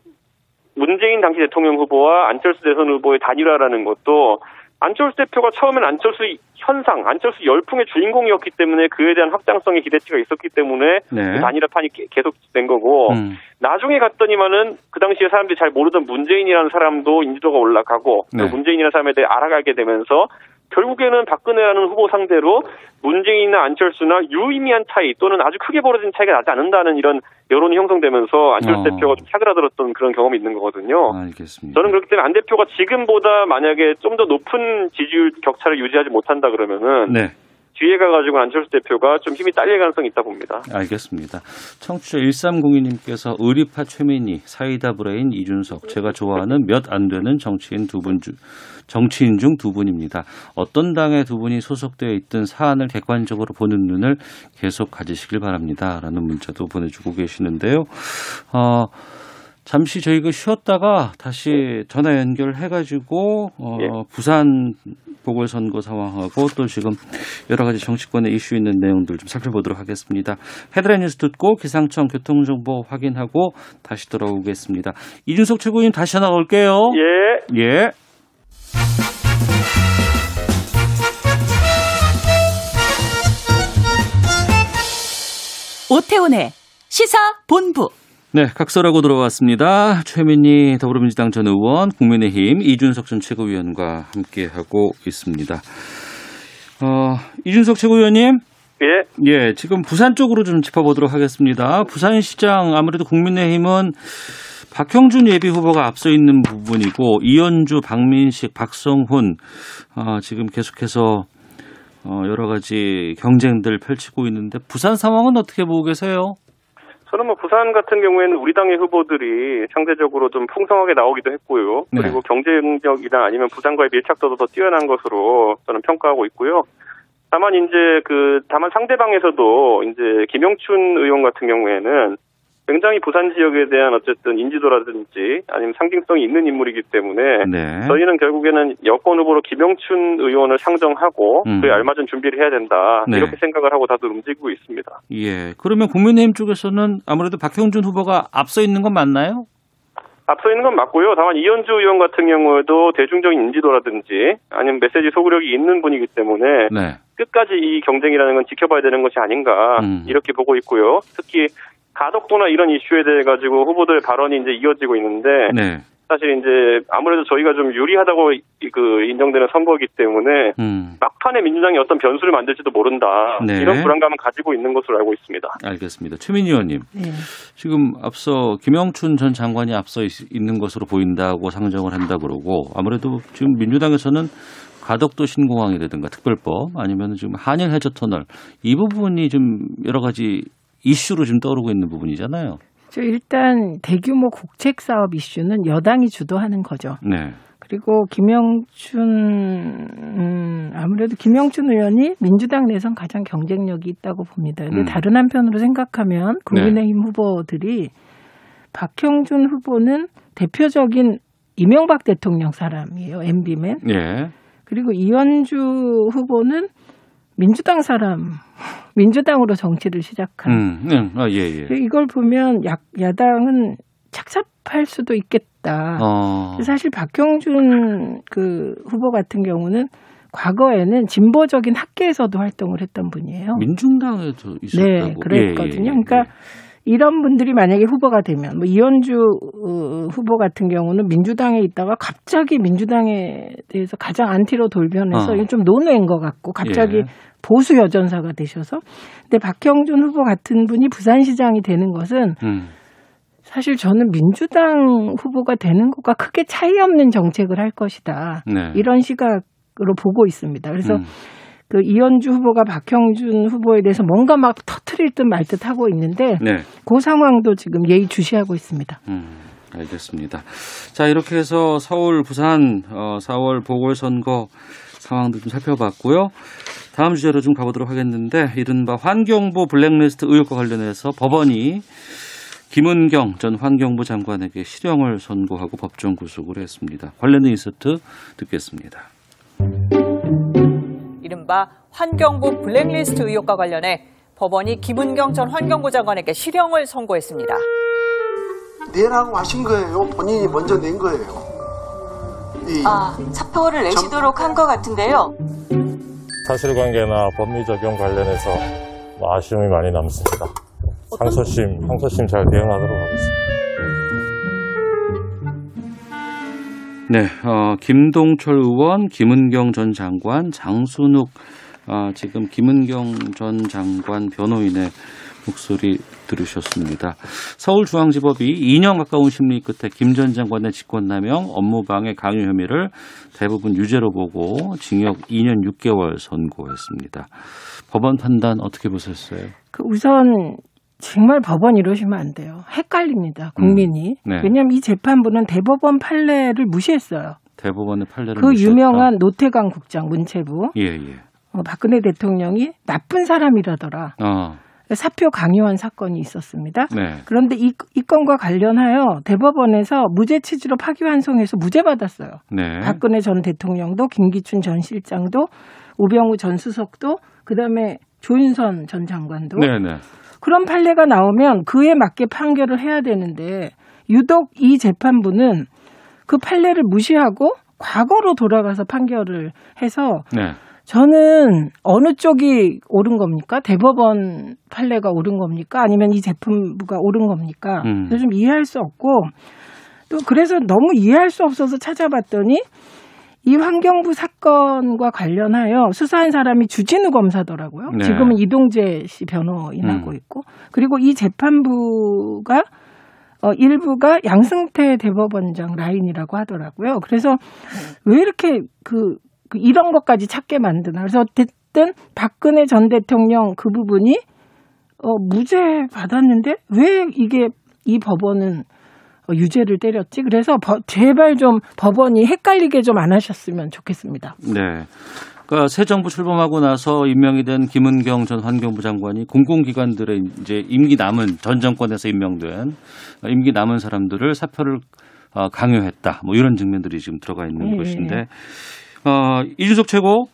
문재인 당시 대통령 후보와 안철수 대선 후보의 단일화라는 것도 안철수 대표가 처음엔 안철수 현상, 안철수 열풍의 주인공이었기 때문에 그에 대한 확장성의 기대치가 있었기 때문에 네. 그 단일화판이 게- 계속 된 거고 음. 나중에 갔더니만은 그 당시에 사람들이 잘 모르던 문재인이라는 사람도 인지도가 올라가고 네. 그 문재인이라는 사람에 대해 알아가게 되면서 결국에는 박근혜라는 후보 상대로 문재인이나 안철수나 유의미한 차이 또는 아주 크게 벌어진 차이가 나지 않는다는 이런 여론이 형성되면서 안철수 어. 대표가 좀 사그라들었던 그런 경험이 있는 거거든요. 알겠습니다. 저는 그렇기 때문에 안 대표가 지금보다 만약에 좀 더 높은 지지율 격차를 유지하지 못한다 그러면은 네. 뒤에 가가지고 안철수 대표가 좀 힘이 딸릴 가능성이 있다 봅니다. 알겠습니다. 청취자 1302님께서 의리파 최민희, 사이다 브레인 이준석, 제가 좋아하는 몇 안 되는 정치인 두 분 중, 정치인 중 두 분입니다. 어떤 당에 두 분이 소속되어 있든 사안을 객관적으로 보는 눈을 계속 가지시길 바랍니다. 라는 문자도 보내주고 계시는데요. 어, 잠시 저희가 쉬었다가 다시 전화 연결해가지고 어, 부산 보궐선거 상황하고 또 지금 여러 가지 정치권에 이슈 있는 내용들 좀 살펴보도록 하겠습니다. 헤드라인 뉴스 듣고 기상청 교통정보 확인하고 다시 돌아오겠습니다. 이준석 최고위원 다시 전화 올게요. 예. 예. 오태훈의 시사 본부. 네, 각설하고 들어왔습니다. 최민희 더불어민주당 전 의원, 국민의힘 이준석 전 최고위원과 함께하고 있습니다. 어, 이준석 최고위원님. 예. 예, 지금 부산 쪽으로 좀 짚어보도록 하겠습니다. 부산시장 아무래도 국민의힘은 박형준 예비 후보가 앞서 있는 부분이고 이현주, 박민식, 박성훈 어, 지금 계속해서 어, 여러 가지 경쟁들 펼치고 있는데 부산 상황은 어떻게 보고 계세요? 저는 뭐 부산 같은 경우에는 우리 당의 후보들이 상대적으로 좀 풍성하게 나오기도 했고요. 네. 그리고 경쟁력이나 아니면 부산과의 밀착도도 더 뛰어난 것으로 저는 평가하고 있고요. 다만 이제 그 다만 상대방에서도 이제 김영춘 의원 같은 경우에는 굉장히 부산 지역에 대한 어쨌든 인지도라든지 아니면 상징성이 있는 인물이기 때문에 네. 저희는 결국에는 여권 후보로 김영춘 의원을 상정하고 음. 그에 알맞은 준비를 해야 된다 네. 이렇게 생각을 하고 다들 움직이고 있습니다. 예. 그러면 국민의힘 쪽에서는 아무래도 박형준 후보가 앞서 있는 건 맞나요? 앞서 있는 건 맞고요. 다만 이현주 의원 같은 경우에도 대중적인 인지도라든지 아니면 메시지 소구력이 있는 분이기 때문에 네. 끝까지 이 경쟁이라는 건 지켜봐야 되는 것이 아닌가 음. 이렇게 보고 있고요. 특히 가덕도나 이런 이슈에 대해 가지고 후보들 발언이 이제 이어지고 있는데 네. 사실 이제 아무래도 저희가 좀 유리하다고 이- 그 인정되는 선거이기 때문에 음. 막판에 민주당이 어떤 변수를 만들지도 모른다 네. 이런 불안감을 가지고 있는 것으로 알고 있습니다. 알겠습니다. 최민희 의원님. 네. 지금 앞서 김영춘 전 장관이 앞서 있, 는 것으로 보인다고 상정을 한다 그러고 아무래도 지금 민주당에서는 가덕도 신공항이라든가 특별법 아니면 지금 한일 해저 터널 이 부분이 좀 여러 가지 이슈로 지금 떠오르고 있는 부분이잖아요. 저 일단 대규모 국책 사업 이슈는 여당이 주도하는 거죠. 네. 그리고 김영춘 음, 아무래도 김영춘 의원이 민주당 내선 가장 경쟁력이 있다고 봅니다. 근데 음. 다른 한편으로 생각하면 국민의힘 후보들이 박형준 후보는 대표적인 이명박 대통령 사람이에요. MB맨. 예. 그리고 이현주 후보는 민주당 사람, 민주당으로 정치를 시작한. 음, 네. 아, 예, 예. 이걸 보면 야, 야당은 착잡할 수도 있겠다. 어. 사실 박형준 그 후보 같은 경우는 과거에는 진보적인 학계에서도 활동을 했던 분이에요. 민중당에도 있었다고. 네, 그랬거든요. 예, 예, 예. 그러니까 이런 분들이 만약에 후보가 되면 뭐 이현주 어, 후보 같은 경우는 민주당에 있다가 갑자기 민주당에 대해서 가장 안티로 돌변해서 어. 이게 좀 논외인 것 같고 갑자기 예. 보수 여전사가 되셔서 근데 박형준 후보 같은 분이 부산시장이 되는 것은 음. 사실 저는 민주당 후보가 되는 것과 크게 차이 없는 정책을 할 것이다. 네. 이런 시각으로 보고 있습니다. 그래서 음. 그 이현주 후보가 박형준 후보에 대해서 뭔가 막 터트릴 듯 말 듯 하고 있는데 네. 그 상황도 지금 예의 주시하고 있습니다. 음, 알겠습니다. 자, 이렇게 해서 서울, 부산 어, 4월 보궐선거 상황도 좀 살펴봤고요. 다음 주제로 좀 가보도록 하겠는데 이른바 환경부 블랙리스트 의혹과 관련해서 법원이 김은경 전 환경부 장관에게 실형을 선고하고 법정 구속을 했습니다. 관련된 인서트 듣겠습니다. 이른바 환경부 블랙리스트 의혹과 관련해 법원이 김은경 전 환경부 장관에게 실형을 선고했습니다. 내라고 하신 거예요. 본인이 먼저 낸 거예요. 이 아, 사표를 내시도록 한 것 같은데요. 사실관계나 법리 적용 관련해서 뭐 아쉬움이 많이 남습니다. 항소심, 항소심 잘 대응하도록 하겠습니다. 네, 어, 김동철 의원, 김은경 전 장관, 장순욱 아, 지금 김은경 전 장관 변호인의 목소리 들으셨습니다. 서울중앙지법이 2년 가까운 심리 끝에 김 전 장관의 직권남용, 업무방해 강요 혐의를 대부분 유죄로 보고 징역 2년 6개월 선고했습니다. 법원 판단 어떻게 보셨어요? 그 우선 정말 법원 이러시면 안 돼요. 헷갈립니다. 국민이. 음, 네. 왜냐하면 이 재판부는 대법원 판례를 무시했어요. 대법원의 판례를 그 무시했다. 유명한 노태강 국장 문체부 예, 예. 어, 박근혜 대통령이 나쁜 사람이라더라. 어, 사표 강요한 사건이 있었습니다. 네. 그런데 이, 이 건과 관련하여 대법원에서 무죄 취지로 파기환송해서 무죄 받았어요. 네. 박근혜 전 대통령도 김기춘 전 실장도 우병우 전 수석도 그다음에 조윤선 전 장관도 네, 네. 그런 판례가 나오면 그에 맞게 판결을 해야 되는데 유독 이 재판부는 그 판례를 무시하고 과거로 돌아가서 판결을 해서 네. 저는 어느 쪽이 옳은 겁니까? 대법원 판례가 옳은 겁니까? 아니면 이 재판부가 옳은 겁니까? 음. 좀 이해할 수 없고 또 그래서 너무 이해할 수 없어서 찾아봤더니 이 환경부 사건과 관련하여 수사한 사람이 주진우 검사더라고요. 네. 지금은 이동재 씨 변호인하고 음. 있고 그리고 이 재판부가 어, 일부가 양승태 대법원장 라인이라고 하더라고요. 그래서 왜 이렇게 그, 그 이런 것까지 찾게 만드나. 그래서 어쨌든 박근혜 전 대통령 그 부분이 어, 무죄 받았는데 왜 이게 이 법원은 어, 유죄를 때렸지? 그래서 버- 제발 좀 법원이 헷갈리게 좀 안 하셨으면 좋겠습니다. 네. 그러니까 새 정부 출범하고 나서 임명이 된 김은경 전 환경부 장관이 공공기관들의 이제 임기 남은 전 정권에서 임명된 임기 남은 사람들을 사표를 어, 강요했다. 뭐 이런 측면들이 지금 들어가 있는 예. 것인데 어, 이준석 최고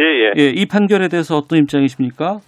예, 예. 예, 이 판결에 대해서 어떤 입장이십니까?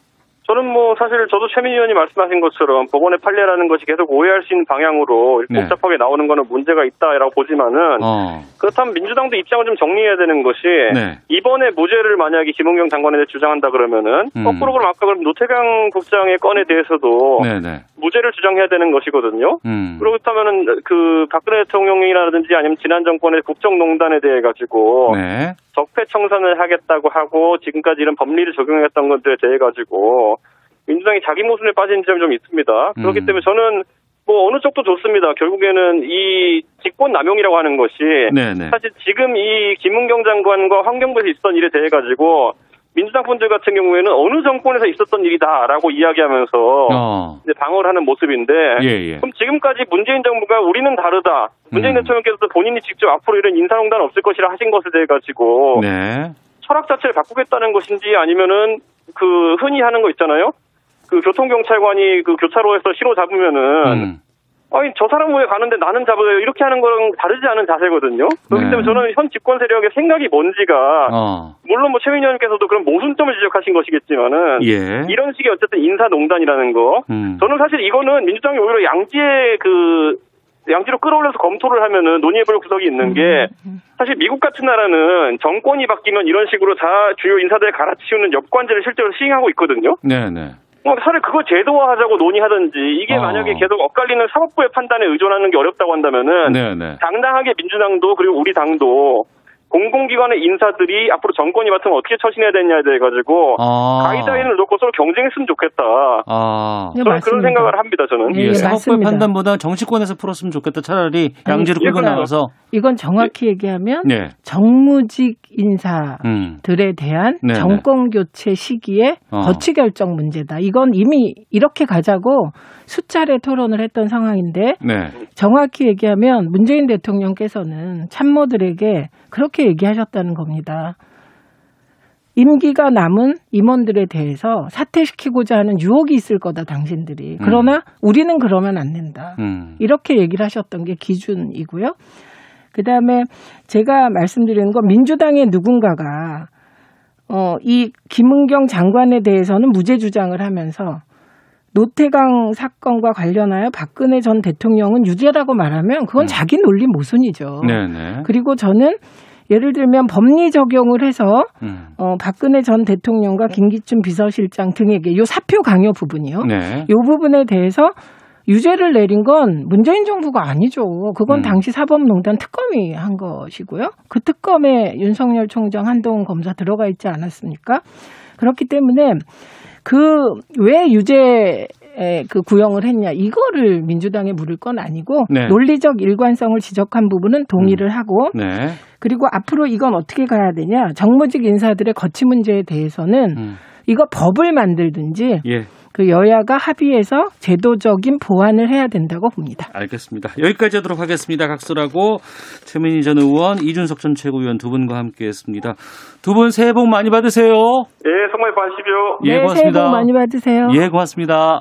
저는 뭐 사실 저도 최민 의원이 말씀하신 것처럼 법원의 판례라는 것이 계속 오해할 수 있는 방향으로 네. 복잡하게 나오는 거는 문제가 있다라고 보지만은 어. 그렇다면 민주당도 입장을 좀 정리해야 되는 것이 네. 이번에 무죄를 만약에 김은경 장관에 대해 주장한다 그러면은 음. 거꾸로 그럼 아까 그럼 노태강 국장의 건에 대해서도 네, 네. 무죄를 주장해야 되는 것이거든요. 음. 그렇다면은 그 박근혜 대통령이라든지 아니면 지난 정권의 국정농단에 대해 가지고 네. 적폐 청산을 하겠다고 하고 지금까지 이런 법리를 적용했던 것들에 대해 가지고 민주당이 자기 모순에 빠진 점이 좀 있습니다. 그렇기 음. 때문에 저는 뭐 어느 쪽도 좋습니다. 결국에는 이 직권 남용이라고 하는 것이 네, 네. 사실 지금 이 김은경 장관과 환경부에서 있었던 일에 대해 가지고 민주당 분들 같은 경우에는 어느 정권에서 있었던 일이다라고 이야기하면서 어. 이제 방어를 하는 모습인데 예, 예. 그럼 지금까지 문재인 정부가 우리는 다르다. 문재인 음. 대통령께서도 본인이 직접 앞으로 이런 인사농단 없을 것이라 하신 것에 대해 가지고 네. 철학 자체를 바꾸겠다는 것인지 아니면은 그 흔히 하는 거 있잖아요. 그 교통경찰관이 그 교차로에서 신호 잡으면은 음. 아니 저 사람 왜 가는데 나는 잡아요 이렇게 하는 거랑 다르지 않은 자세거든요. 그렇기 네. 때문에 저는 현 집권 세력의 생각이 뭔지가 어. 물론 뭐 최민희 의원께서도 그런 모순점을 지적하신 것이겠지만은 예. 이런 식의 어쨌든 인사농단이라는 거 음. 저는 사실 이거는 민주당이 오히려 양지에 그 양지로 끌어올려서 검토를 하면은 논의해볼 구석이 있는 게 사실 미국 같은 나라는 정권이 바뀌면 이런 식으로 다 주요 인사들 갈아치우는 엽관제를 실제로 시행하고 있거든요. 네, 네. 뭐 차라리 그걸 제도화하자고 논의하든지 이게 어. 만약에 계속 엇갈리는 사법부의 판단에 의존하는 게 어렵다고 한다면은 네, 네. 당당하게 민주당도 그리고 우리 당도 공공기관의 인사들이 앞으로 정권이 맡으면 어떻게 처신해야 되냐에 대해 가지고 아. 가이드라인을 놓고 서로 경쟁했으면 좋겠다. 아. 저는 그런 생각을 합니다. 저는. 예, 사법부의 판단보다 정치권에서 풀었으면 좋겠다. 차라리 양지로 끌고 나가서. 이건 정확히 얘기하면 네. 정무직 인사들에 음. 대한 네네. 정권 교체 시기에 어. 거취 결정 문제다. 이건 이미 이렇게 가자고 숫자를 토론을 했던 상황인데 네. 정확히 얘기하면 문재인 대통령께서는 참모들에게 그 렇게 얘기하셨다는 겁니다. 임기가 남은 임원들에 대해서 사퇴시키고자 하는 유혹이 있을 거다, 당신들이. 그러나 우리는 그러면 안 된다. 음. 이렇게 얘기를 하셨던 게 기준이고요. 그 다음에 제가 말씀드리는 건 민주당의 누군가가 어, 이 김은경 장관에 대해서는 무죄 주장을 하면서 노태강 사건과 관련하여 박근혜 전 대통령은 유죄라고 말하면 그건 자기 논리 모순이죠. 네, 네. 그리고 저는 예를 들면 법리 적용을 해서 음. 어, 박근혜 전 대통령과 김기춘 비서실장 등에게 요 사표 강요 부분이요. 네. 요 부분에 대해서 유죄를 내린 건 문재인 정부가 아니죠. 그건 음. 당시 사법농단 특검이 한 것이고요. 그 특검에 윤석열 총장 한동훈 검사 들어가 있지 않았습니까? 그렇기 때문에 그 왜 유죄 그 구형을 했냐 이거를 민주당에 물을 건 아니고 네. 논리적 일관성을 지적한 부분은 동의를 하고 네. 그리고 앞으로 이건 어떻게 가야 되냐 정무직 인사들의 거취 문제에 대해서는 음. 이거 법을 만들든지 예. 그 여야가 합의해서 제도적인 보완을 해야 된다고 봅니다. 알겠습니다. 여기까지 하도록 하겠습니다. 각설하고 최민희 전 의원, 이준석 전 최고위원 두 분과 함께했습니다. 두 분 새해 복 많이 받으세요. 예, 정말 받으십시오. 예, 네, 고맙습니다. 새해 복 많이 받으세요. 예, 고맙습니다.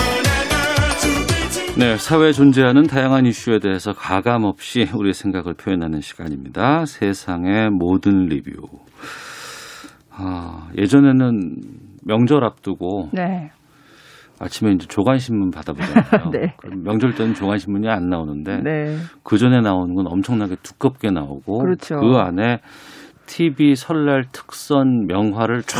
네, 사회에 존재하는 다양한 이슈에 대해서 가감 없이 우리의 생각을 표현하는 시간입니다. 세상의 모든 리뷰. 아, 예전에는 명절 앞두고 네. 아침에 이제 조간신문 받아보잖아요. 네. 그럼 명절 때는 조간신문이 안 나오는데 네. 그 전에 나오는 건 엄청나게 두껍게 나오고 그렇죠. 그 안에 TV 설날 특선 명화를 쫙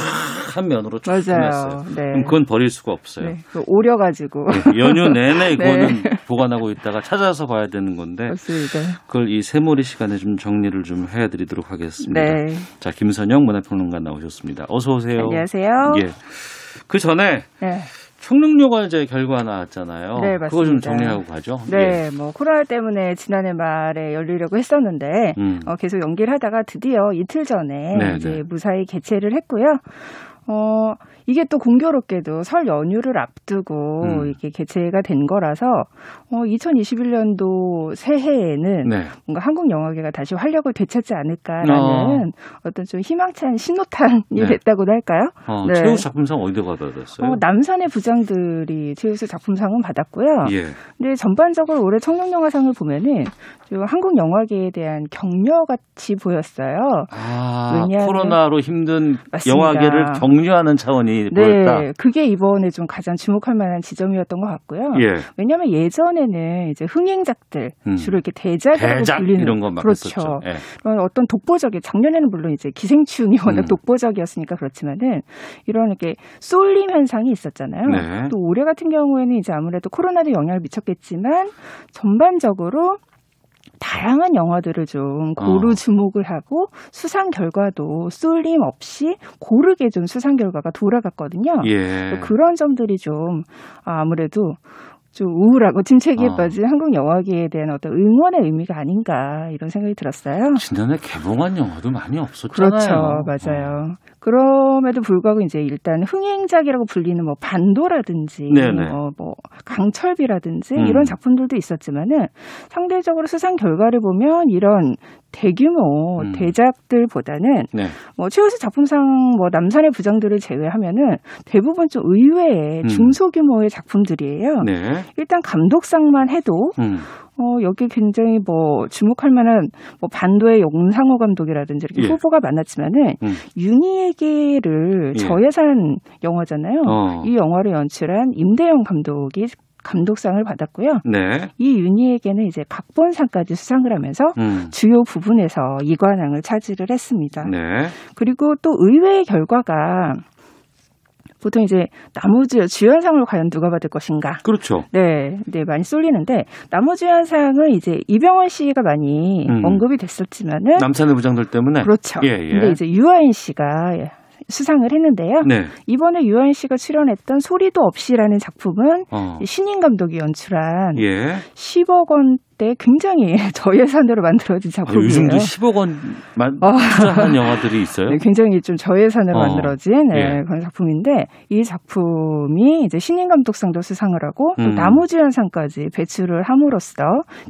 한 면으로 쫙. 했어요. 네. 그럼 그건 버릴 수가 없어요. 네. 그 오려가지고. 네, 연휴 내내 그거는 네. 보관하고 있다가 찾아서 봐야 되는 건데 맞습니다. 그걸 이 세몰이 시간에 좀 정리를 좀 해드리도록 하겠습니다. 네. 자 김선영 문화평론가 나오셨습니다. 어서 오세요. 안녕하세요. 예. 그 전에 네. 총능력화제 결과 나왔잖아요. 네, 그거 좀 맞습니다. 정리하고 가죠. 네, 뭐 코로나 때문에 지난해 말에 열리려고 했었는데 음. 어, 계속 연기를 하다가 드디어 이틀 전에 네, 이제 네. 무사히 개최를 했고요. 어, 이게 또 공교롭게도 설 연휴를 앞두고 음. 이게 개최가 된 거라서 어, 2021년도 새해에는 네. 뭔가 한국 영화계가 다시 활력을 되찾지 않을까라는 어. 떤좀 희망찬 신호탄이 네. 됐다고도 할까요? 어, 네. 최우 작품상 어디다 받았어요? 어, 남산의 부장들이 최우수 작품상은 받았고요. 예. 근데 전반적으로 올해 청룡 영화상을 보면은 좀 한국 영화계에 대한 격려 같이 보였어요. 아, 왜냐하면- 코로나로 힘든 맞습니다. 영화계를 격 려하는 차원이 보였다. 네, 그게 이번에 좀 가장 주목할 만한 지점이었던 것 같고요. 예. 왜냐하면 예전에는 이제 흥행작들 음. 주로 이렇게 대작이라고 대작 불리는 이런 거막 그렇죠. 예. 그런 어떤 독보적인 작년에는 물론 이제 기생충이 워낙 음. 독보적이었으니까 그렇지만은 이런 이렇게 쏠림 현상이 있었잖아요. 네. 또 올해 같은 경우에는 이제 아무래도 코로나도 영향을 미쳤겠지만 전반적으로 다양한 영화들을 좀 고루 어. 주목을 하고 수상 결과도 쏠림 없이 고르게 좀 수상 결과가 돌아갔거든요. 예. 그런 점들이 좀 아무래도 좀 우울하고 침체기에 어. 빠진 한국 영화계에 대한 어떤 응원의 의미가 아닌가 이런 생각이 들었어요. 지난해 개봉한 영화도 많이 없었잖아요. 그렇죠, 맞아요. 그럼에도 불구하고 이제 일단 흥행작이라고 불리는 뭐 반도라든지 네네. 뭐, 뭐 강철비라든지 음. 이런 작품들도 있었지만은 상대적으로 수상 결과를 보면 이런 대규모 음. 대작들보다는 네. 뭐 최우수 작품상 뭐 남산의 부장들을 제외하면은 대부분 좀 의외의 음. 중소규모의 작품들이에요. 네. 일단 감독상만 해도 음. 어, 여기 굉장히 뭐 주목할 만한 뭐 반도의 용상호 감독이라든지 이렇게 예. 후보가 많았지만은 음. 윤희에게를 예. 저예산 영화잖아요. 어. 이 영화를 연출한 임대영 감독이 감독상을 받았고요. 네. 이 윤희에게는 이제 각본상까지 수상을 하면서 음. 주요 부분에서 이관왕을 차지를 했습니다. 네. 그리고 또 의외의 결과가 보통 이제 나무주 주연상을 과연 누가 받을 것인가? 그렇죠. 네, 네 많이 쏠리는데 나무주연상은 이제 이병헌 씨가 많이 음. 언급이 됐었지만은 남산의 부장들 때문에. 그렇죠. 예, 예. 근데 이제 유아인 씨가 수상을 했는데요. 네. 이번에 유아인 씨가 출연했던 소리도 없이라는 작품은 어. 신인 감독이 연출한 예. 10억 때 굉장히 저예산으로 만들어진 아, 작품이에요. 요즘도 10억 원만 아. 투자한 영화들이 있어요. 네, 굉장히 좀 저예산으로 어. 만들어진 네, 예. 그런 작품인데 이 작품이 이제 신인 감독상도 수상을 하고 또 음. 나무주연상까지 배출을 함으로써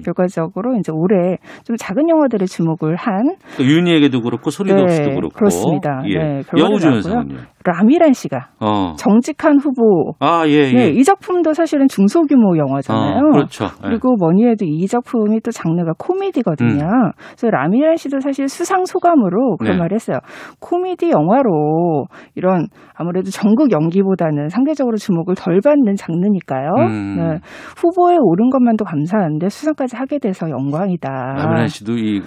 결과적으로 이제 올해 좀 작은 영화들의 주목을 한그 윤희에게도 그렇고 소리도 네, 없이도 그렇고. 그렇습니다. 예. 네, 여우주연상은요. 라미란 씨가 어. 정직한 후보. 아, 예, 예. 네, 이 작품도 사실은 중소규모 영화잖아요. 어, 그렇죠. 예. 그리고 뭐니 해도 이 작품 이 또 장르가 코미디거든요. 그래서 라미란 씨도 사실 수상 소감으로 그런 네. 말을 했어요. 코미디 영화로 이런 아무래도 전국 연기보다는 상대적으로 주목을 덜 받는 장르니까요. 음. 네, 후보에 오른 것만도 감사한데 수상까지 하게 돼서 영광이다. 라미란 씨도 이,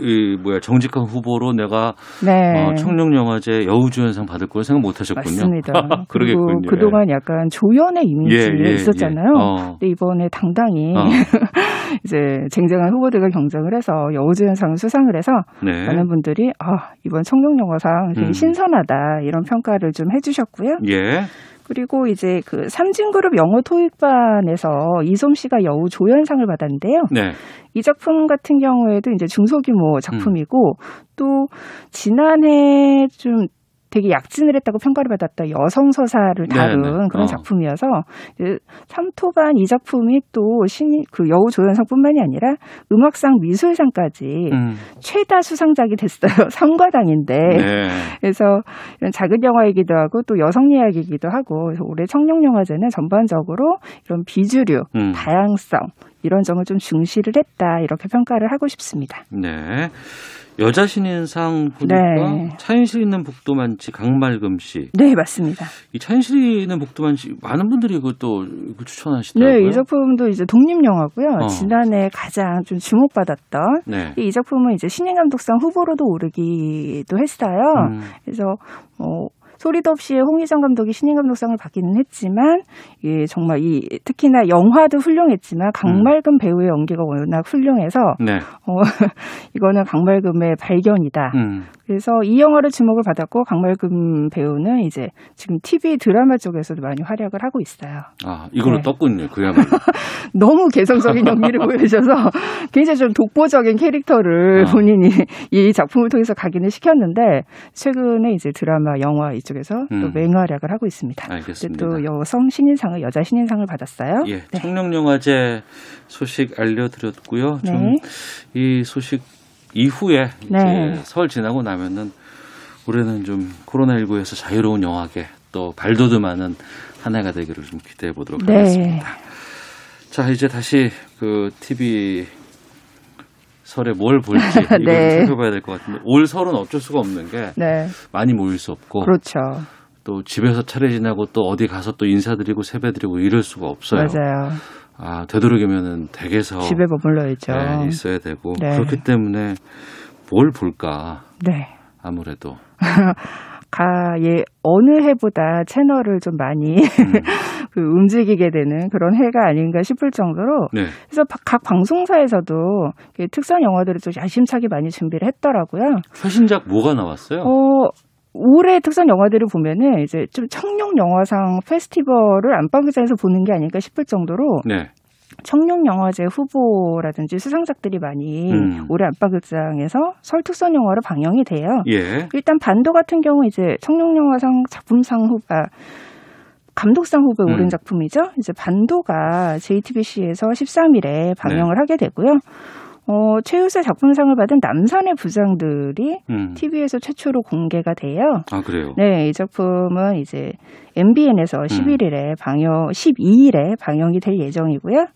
이 뭐야 정직한 후보로 내가 네. 어, 청룡 영화제 여우주연상 받을 걸 생각 못하셨군요. 맞습니다. 그리고. 그동안 약간 조연의 이미지가 예, 예, 있었잖아요. 예. 어. 근데 이번에 당당히 어. 이제 쟁쟁한 후보들과 경쟁을 해서 여우주연상을 수상을 해서 네. 많은 분들이 아 이번 청룡 영화상 되게 음. 신선하다 이런 평가를 좀 해주셨고요. 예. 그리고 이제 그 삼진그룹 영어 토익반에서 이솜 씨가 여우 조연상을 받았는데요. 네. 이 작품 같은 경우에도 이제 중소규모 작품이고 또 지난해 좀 되게 약진을 했다고 평가를 받았던 여성 서사를 다룬 네, 네. 그런 어. 작품이어서 그 삼토반 이 작품이 또 신인 그 여우 조연상뿐만이 아니라 음악상 미술상까지 음. 최다 수상작이 됐어요. 상과당인데 네. 그래서 이런 작은 영화이기도 하고 또 여성 이야기이기도 하고 올해 청룡 영화제는 전반적으로 이런 비주류, 음. 다양성 이런 점을 좀 중시를 했다 이렇게 평가를 하고 싶습니다. 네. 여자 신인상 보니까 네. 차인실 있는 북도만치 강말금 씨. 네 맞습니다. 이 차인실 있는 북도만치 많은 분들이 그것도 추천하시더라고요. 네, 이 작품도 이제 독립 영화고요. 어. 지난해 가장 좀 주목받았던 네. 이 작품은 이제 신인 감독상 후보로도 오르기도 했어요. 음. 그래서 뭐 소리도 없이 홍희정 감독이 신인 감독상을 받기는 했지만 예, 정말 이 특히나 영화도 훌륭했지만 강말금 배우의 연기가 워낙 훌륭해서 네. 어, 이거는 강말금의 발견이다. 음. 그래서 이 영화를 주목을 받았고 강말금 배우는 이제 지금 TV 드라마 쪽에서도 많이 활약을 하고 있어요. 아, 이걸로 네. 떴군요. 그야말로. 너무 개성적인 연기를 보여주셔서 굉장히 좀 독보적인 캐릭터를 어. 본인이 이 작품을 통해서 각인을 시켰는데 최근에 이제 드라마, 영화 이쪽에서 음. 또 맹활약을 하고 있습니다. 알겠습니다. 또 여성 신인상을 여자 신인상을 받았어요. 예, 청룡 영화제 소식 알려드렸고요. 네. 좀이 소식 이후에 이제 네. 설 지나고 나면은 올해는 좀 코로나19에서 자유로운 영화계 또 발돋움하는 한 해가 되기를 좀 기대해 보도록 네. 하겠습니다. 자, 이제 다시 그 TV 설에 뭘 볼지 이걸 네. 살펴봐야 될 것 같은데 올 설은 어쩔 수가 없는 게 네. 많이 모일 수 없고 그렇죠. 또 집에서 차례 지나고 또 어디 가서 또 인사드리고 세배드리고 이럴 수가 없어요. 맞아요. 아, 되도록이면은 댁에서 집에 머물러 있죠. 네, 있어야 되고 네. 그렇기 때문에 뭘 볼까 네. 아무래도 가, 예, 어느 해보다 채널을 좀 많이 그 움직이게 되는 그런 해가 아닌가 싶을 정도로 네. 그래서 바- 각 방송사에서도 이 특선 영화들을 좀 야심차게 많이 준비를 했더라고요. 최신작 뭐가 나왔어요? 어, 올해 특선 영화들을 보면은 이제 좀 청룡 영화상 페스티벌을 안방극장에서 보는 게 아닐까 싶을 정도로 네. 청룡 영화제 후보라든지 수상작들이 많이 음. 올해 안방극장에서 설 특선 영화로 방영이 돼요. 예. 일단 반도 같은 경우 이제 청룡 영화상 작품상 후보 아, 감독상 후보에 음. 오른 작품이죠. 이제 반도가 JTBC에서 13일에 방영을 네. 하게 되고요. 어, 최우수 작품상을 받은 남산의 부장들이 음. TV에서 최초로 공개가 돼요. 아 그래요. 네, 이 작품은 이제 MBN에서 음. 11일에 방영, 12일에 방영이 될 예정이고요.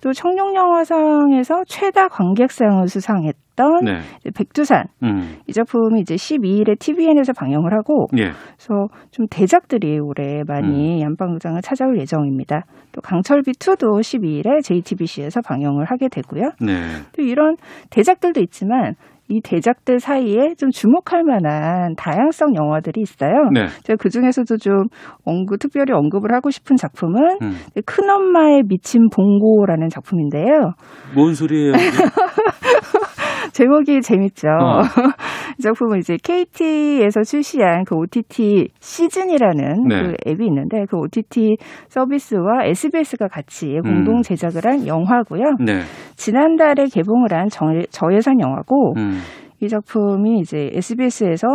또 청룡영화상에서 최다 관객상을 수상했던 네. 백두산 음. 이 작품이 이제 12일에 TVN에서 방영을 하고 예. 그래서 좀 대작들이 올해 음. 많이 연방극장을 찾아올 예정입니다. 또 강철비 2도 12일에 JTBC에서 방영을 하게 되고요. 네. 또 이런 대작들도 있지만 이 대작들 사이에 좀 주목할 만한 다양성 영화들이 있어요. 네. 제가 그 중에서도 좀 언급, 특별히 언급을 하고 싶은 작품은 음. 큰 엄마의 미친 봉고라는 작품인데요. 뭔 소리예요? 이게? 제목이 재밌죠. 어. 이 작품은 이제 KT에서 출시한 그 OTT 시즌이라는 네. 그 앱이 있는데 그 OTT 서비스와 SBS가 같이 공동 음. 제작을 한 영화고요. 네. 지난달에 개봉을 한 저, 저예산 영화고 음. 이 작품이 이제 SBS에서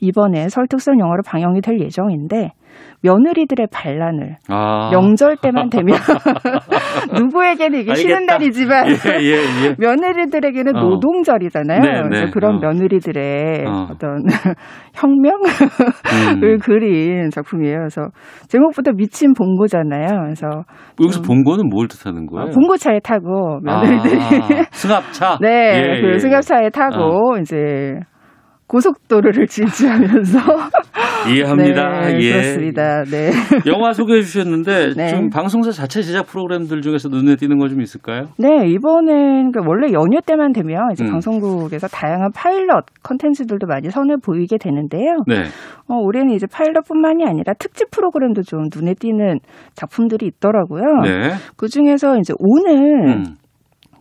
이번에 설특선 영화로 방영이 될 예정인데 며느리들의 반란을 아. 명절 때만 되면 누구에게는 이게 쉬는 알겠다. 날이지만 예, 예, 예. 며느리들에게는 어. 노동절이잖아요. 네, 그래서 네. 그런 어. 며느리들의 어. 어. 떤 혁명을 음. 그린 작품이에요. 그래서 제목부터 미친 봉고잖아요. 그래서 여기서 본거는 뭘 뜻하는 거예요? 봉고차에 타고 며느리들이 아, 승합차. 네, 예, 그 예. 승합차에 타고 이제 고속도로를 질주하면서 이해합니다. 네, 예. 그렇습니다. 네. 영화 소개해 주셨는데 네. 좀 방송사 자체 제작 프로그램들 중에서 눈에 띄는 거 좀 있을까요? 네, 이번엔 그 원래 연휴 때만 되면 이제 음. 방송국에서 다양한 파일럿 컨텐츠들도 많이 선을 보이게 되는데요. 네. 어, 올해는 이제 파일럿뿐만이 아니라 특집 프로그램도 좀 눈에 띄는 작품들이 있더라고요. 네. 그 중에서 이제 오늘 음.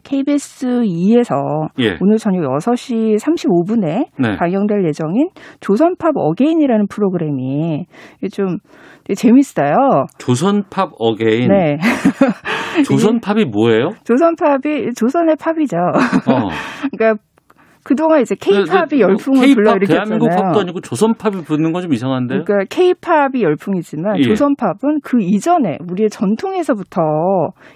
KBS 2에서 예. 오늘 저녁 6시 35분에 네. 방영될 예정인 조선팝 again이라는 프로그램이 좀 재밌어요. 조선팝 again. 네. 조선팝이 뭐예요? 조선팝이 조선의 팝이죠. 어. 그러니까 그동안 이제 케이팝이 네, 네. 열풍을 K-팝, 불러일으켰잖아요. 대한민국 팝도 아니고 조선팝이 붙는 건 좀 이상한데요? 그러니까 케이팝이 열풍이지만 예. 조선팝은 그 이전에 우리의 전통에서부터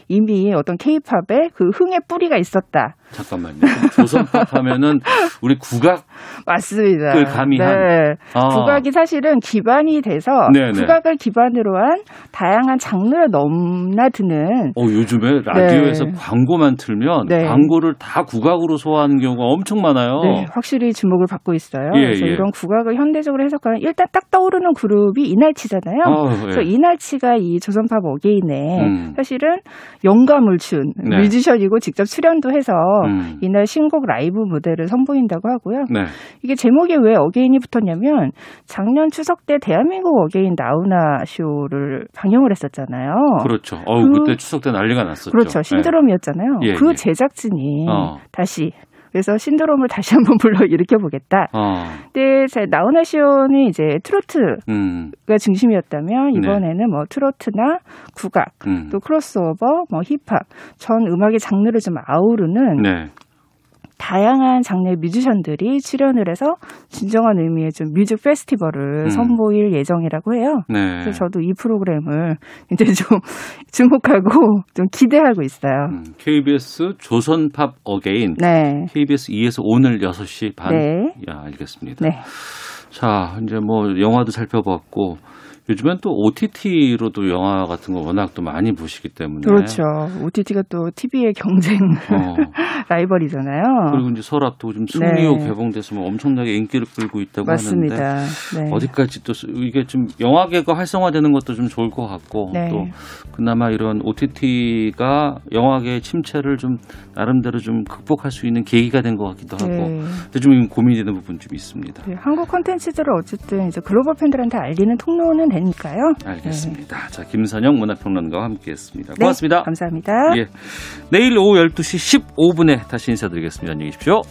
이미 어떤 케이팝의 그 흥의 뿌리가 있었다. 잠깐만요. 조선팝 하면은 우리 국악 맞습니다. 을 가미한. 네. 아. 국악이 사실은 기반이 돼서 네네. 국악을 기반으로 한 다양한 장르를 넘나드는 어, 요즘에 라디오에서 네. 광고만 틀면 네. 광고를 다 국악으로 소화하는 경우가 엄청 많아요. 네, 확실히 주목을 받고 있어요. 예, 그래서 예. 이런 국악을 현대적으로 해석하는 일단 딱 떠오르는 그룹이 이날치잖아요. 어, 예. 그래서 이날치가 이 조선팝 again에 음. 사실은 영감을 준 네. 뮤지션이고 직접 출연도 해서 음. 이날 신곡 라이브 무대를 선보인다고 하고요. 네. 이게 제목에 왜 again이 붙었냐면 작년 추석 때 대한민국 again 나훈아 쇼를 방영을 했었잖아요. 그렇죠. 어우, 그- 그때 추석 때 난리가 났었죠. 그렇죠. 신드롬이었잖아요. 예, 그 예. 제작진이 어. 다시 그래서 신드롬을 다시 한번 불러 일으켜 보겠다. 어. 근데 자, 나훈아 쇼는 이제 트로트가 음. 중심이었다면 이번에는 뭐 트로트나 국악, 음. 또 크로스오버, 뭐 힙합 전 음악의 장르를 좀 아우르는 네. 다양한 장르의 뮤지션들이 출연을 해서 진정한 의미의 좀 뮤직 페스티벌을 음. 선보일 예정이라고 해요. 네. 그래서 저도 이 프로그램을 이제 좀 주목하고 좀 기대하고 있어요. KBS 조선팝 again. 네. KBS 2에서 오늘 6시 반. 네. 야, 알겠습니다. 네. 자, 이제 뭐 영화도 살펴봤고 요즘엔 또 OTT로도 영화 같은 거 워낙 또 많이 보시기 때문에 그렇죠. OTT가 또 TV의 경쟁 어. 라이벌이잖아요. 그리고 이제 설 앞두고 지금 승리호 네. 개봉돼서 뭐 엄청나게 인기를 끌고 있다고 맞습니다. 하는데 네. 어디까지 또 이게 좀 영화계가 활성화되는 것도 좀 좋을 것 같고 네. 또 그나마 이런 OTT가 영화계의 침체를 좀 나름대로 좀 극복할 수 있는 계기가 된 것 같기도 하고 네. 근데 좀 고민되는 부분 좀 있습니다. 네, 한국 콘텐츠들을 어쨌든 이제 글로벌 팬들한테 알리는 통로는 되니까요. 알겠습니다. 자, 김선영 문화평론가와 함께했습니다. 네, 고맙습니다. 감사합니다. 예. 내일 오후 12시 15분에 다시 인사드리겠습니다. 안녕히 계십시오.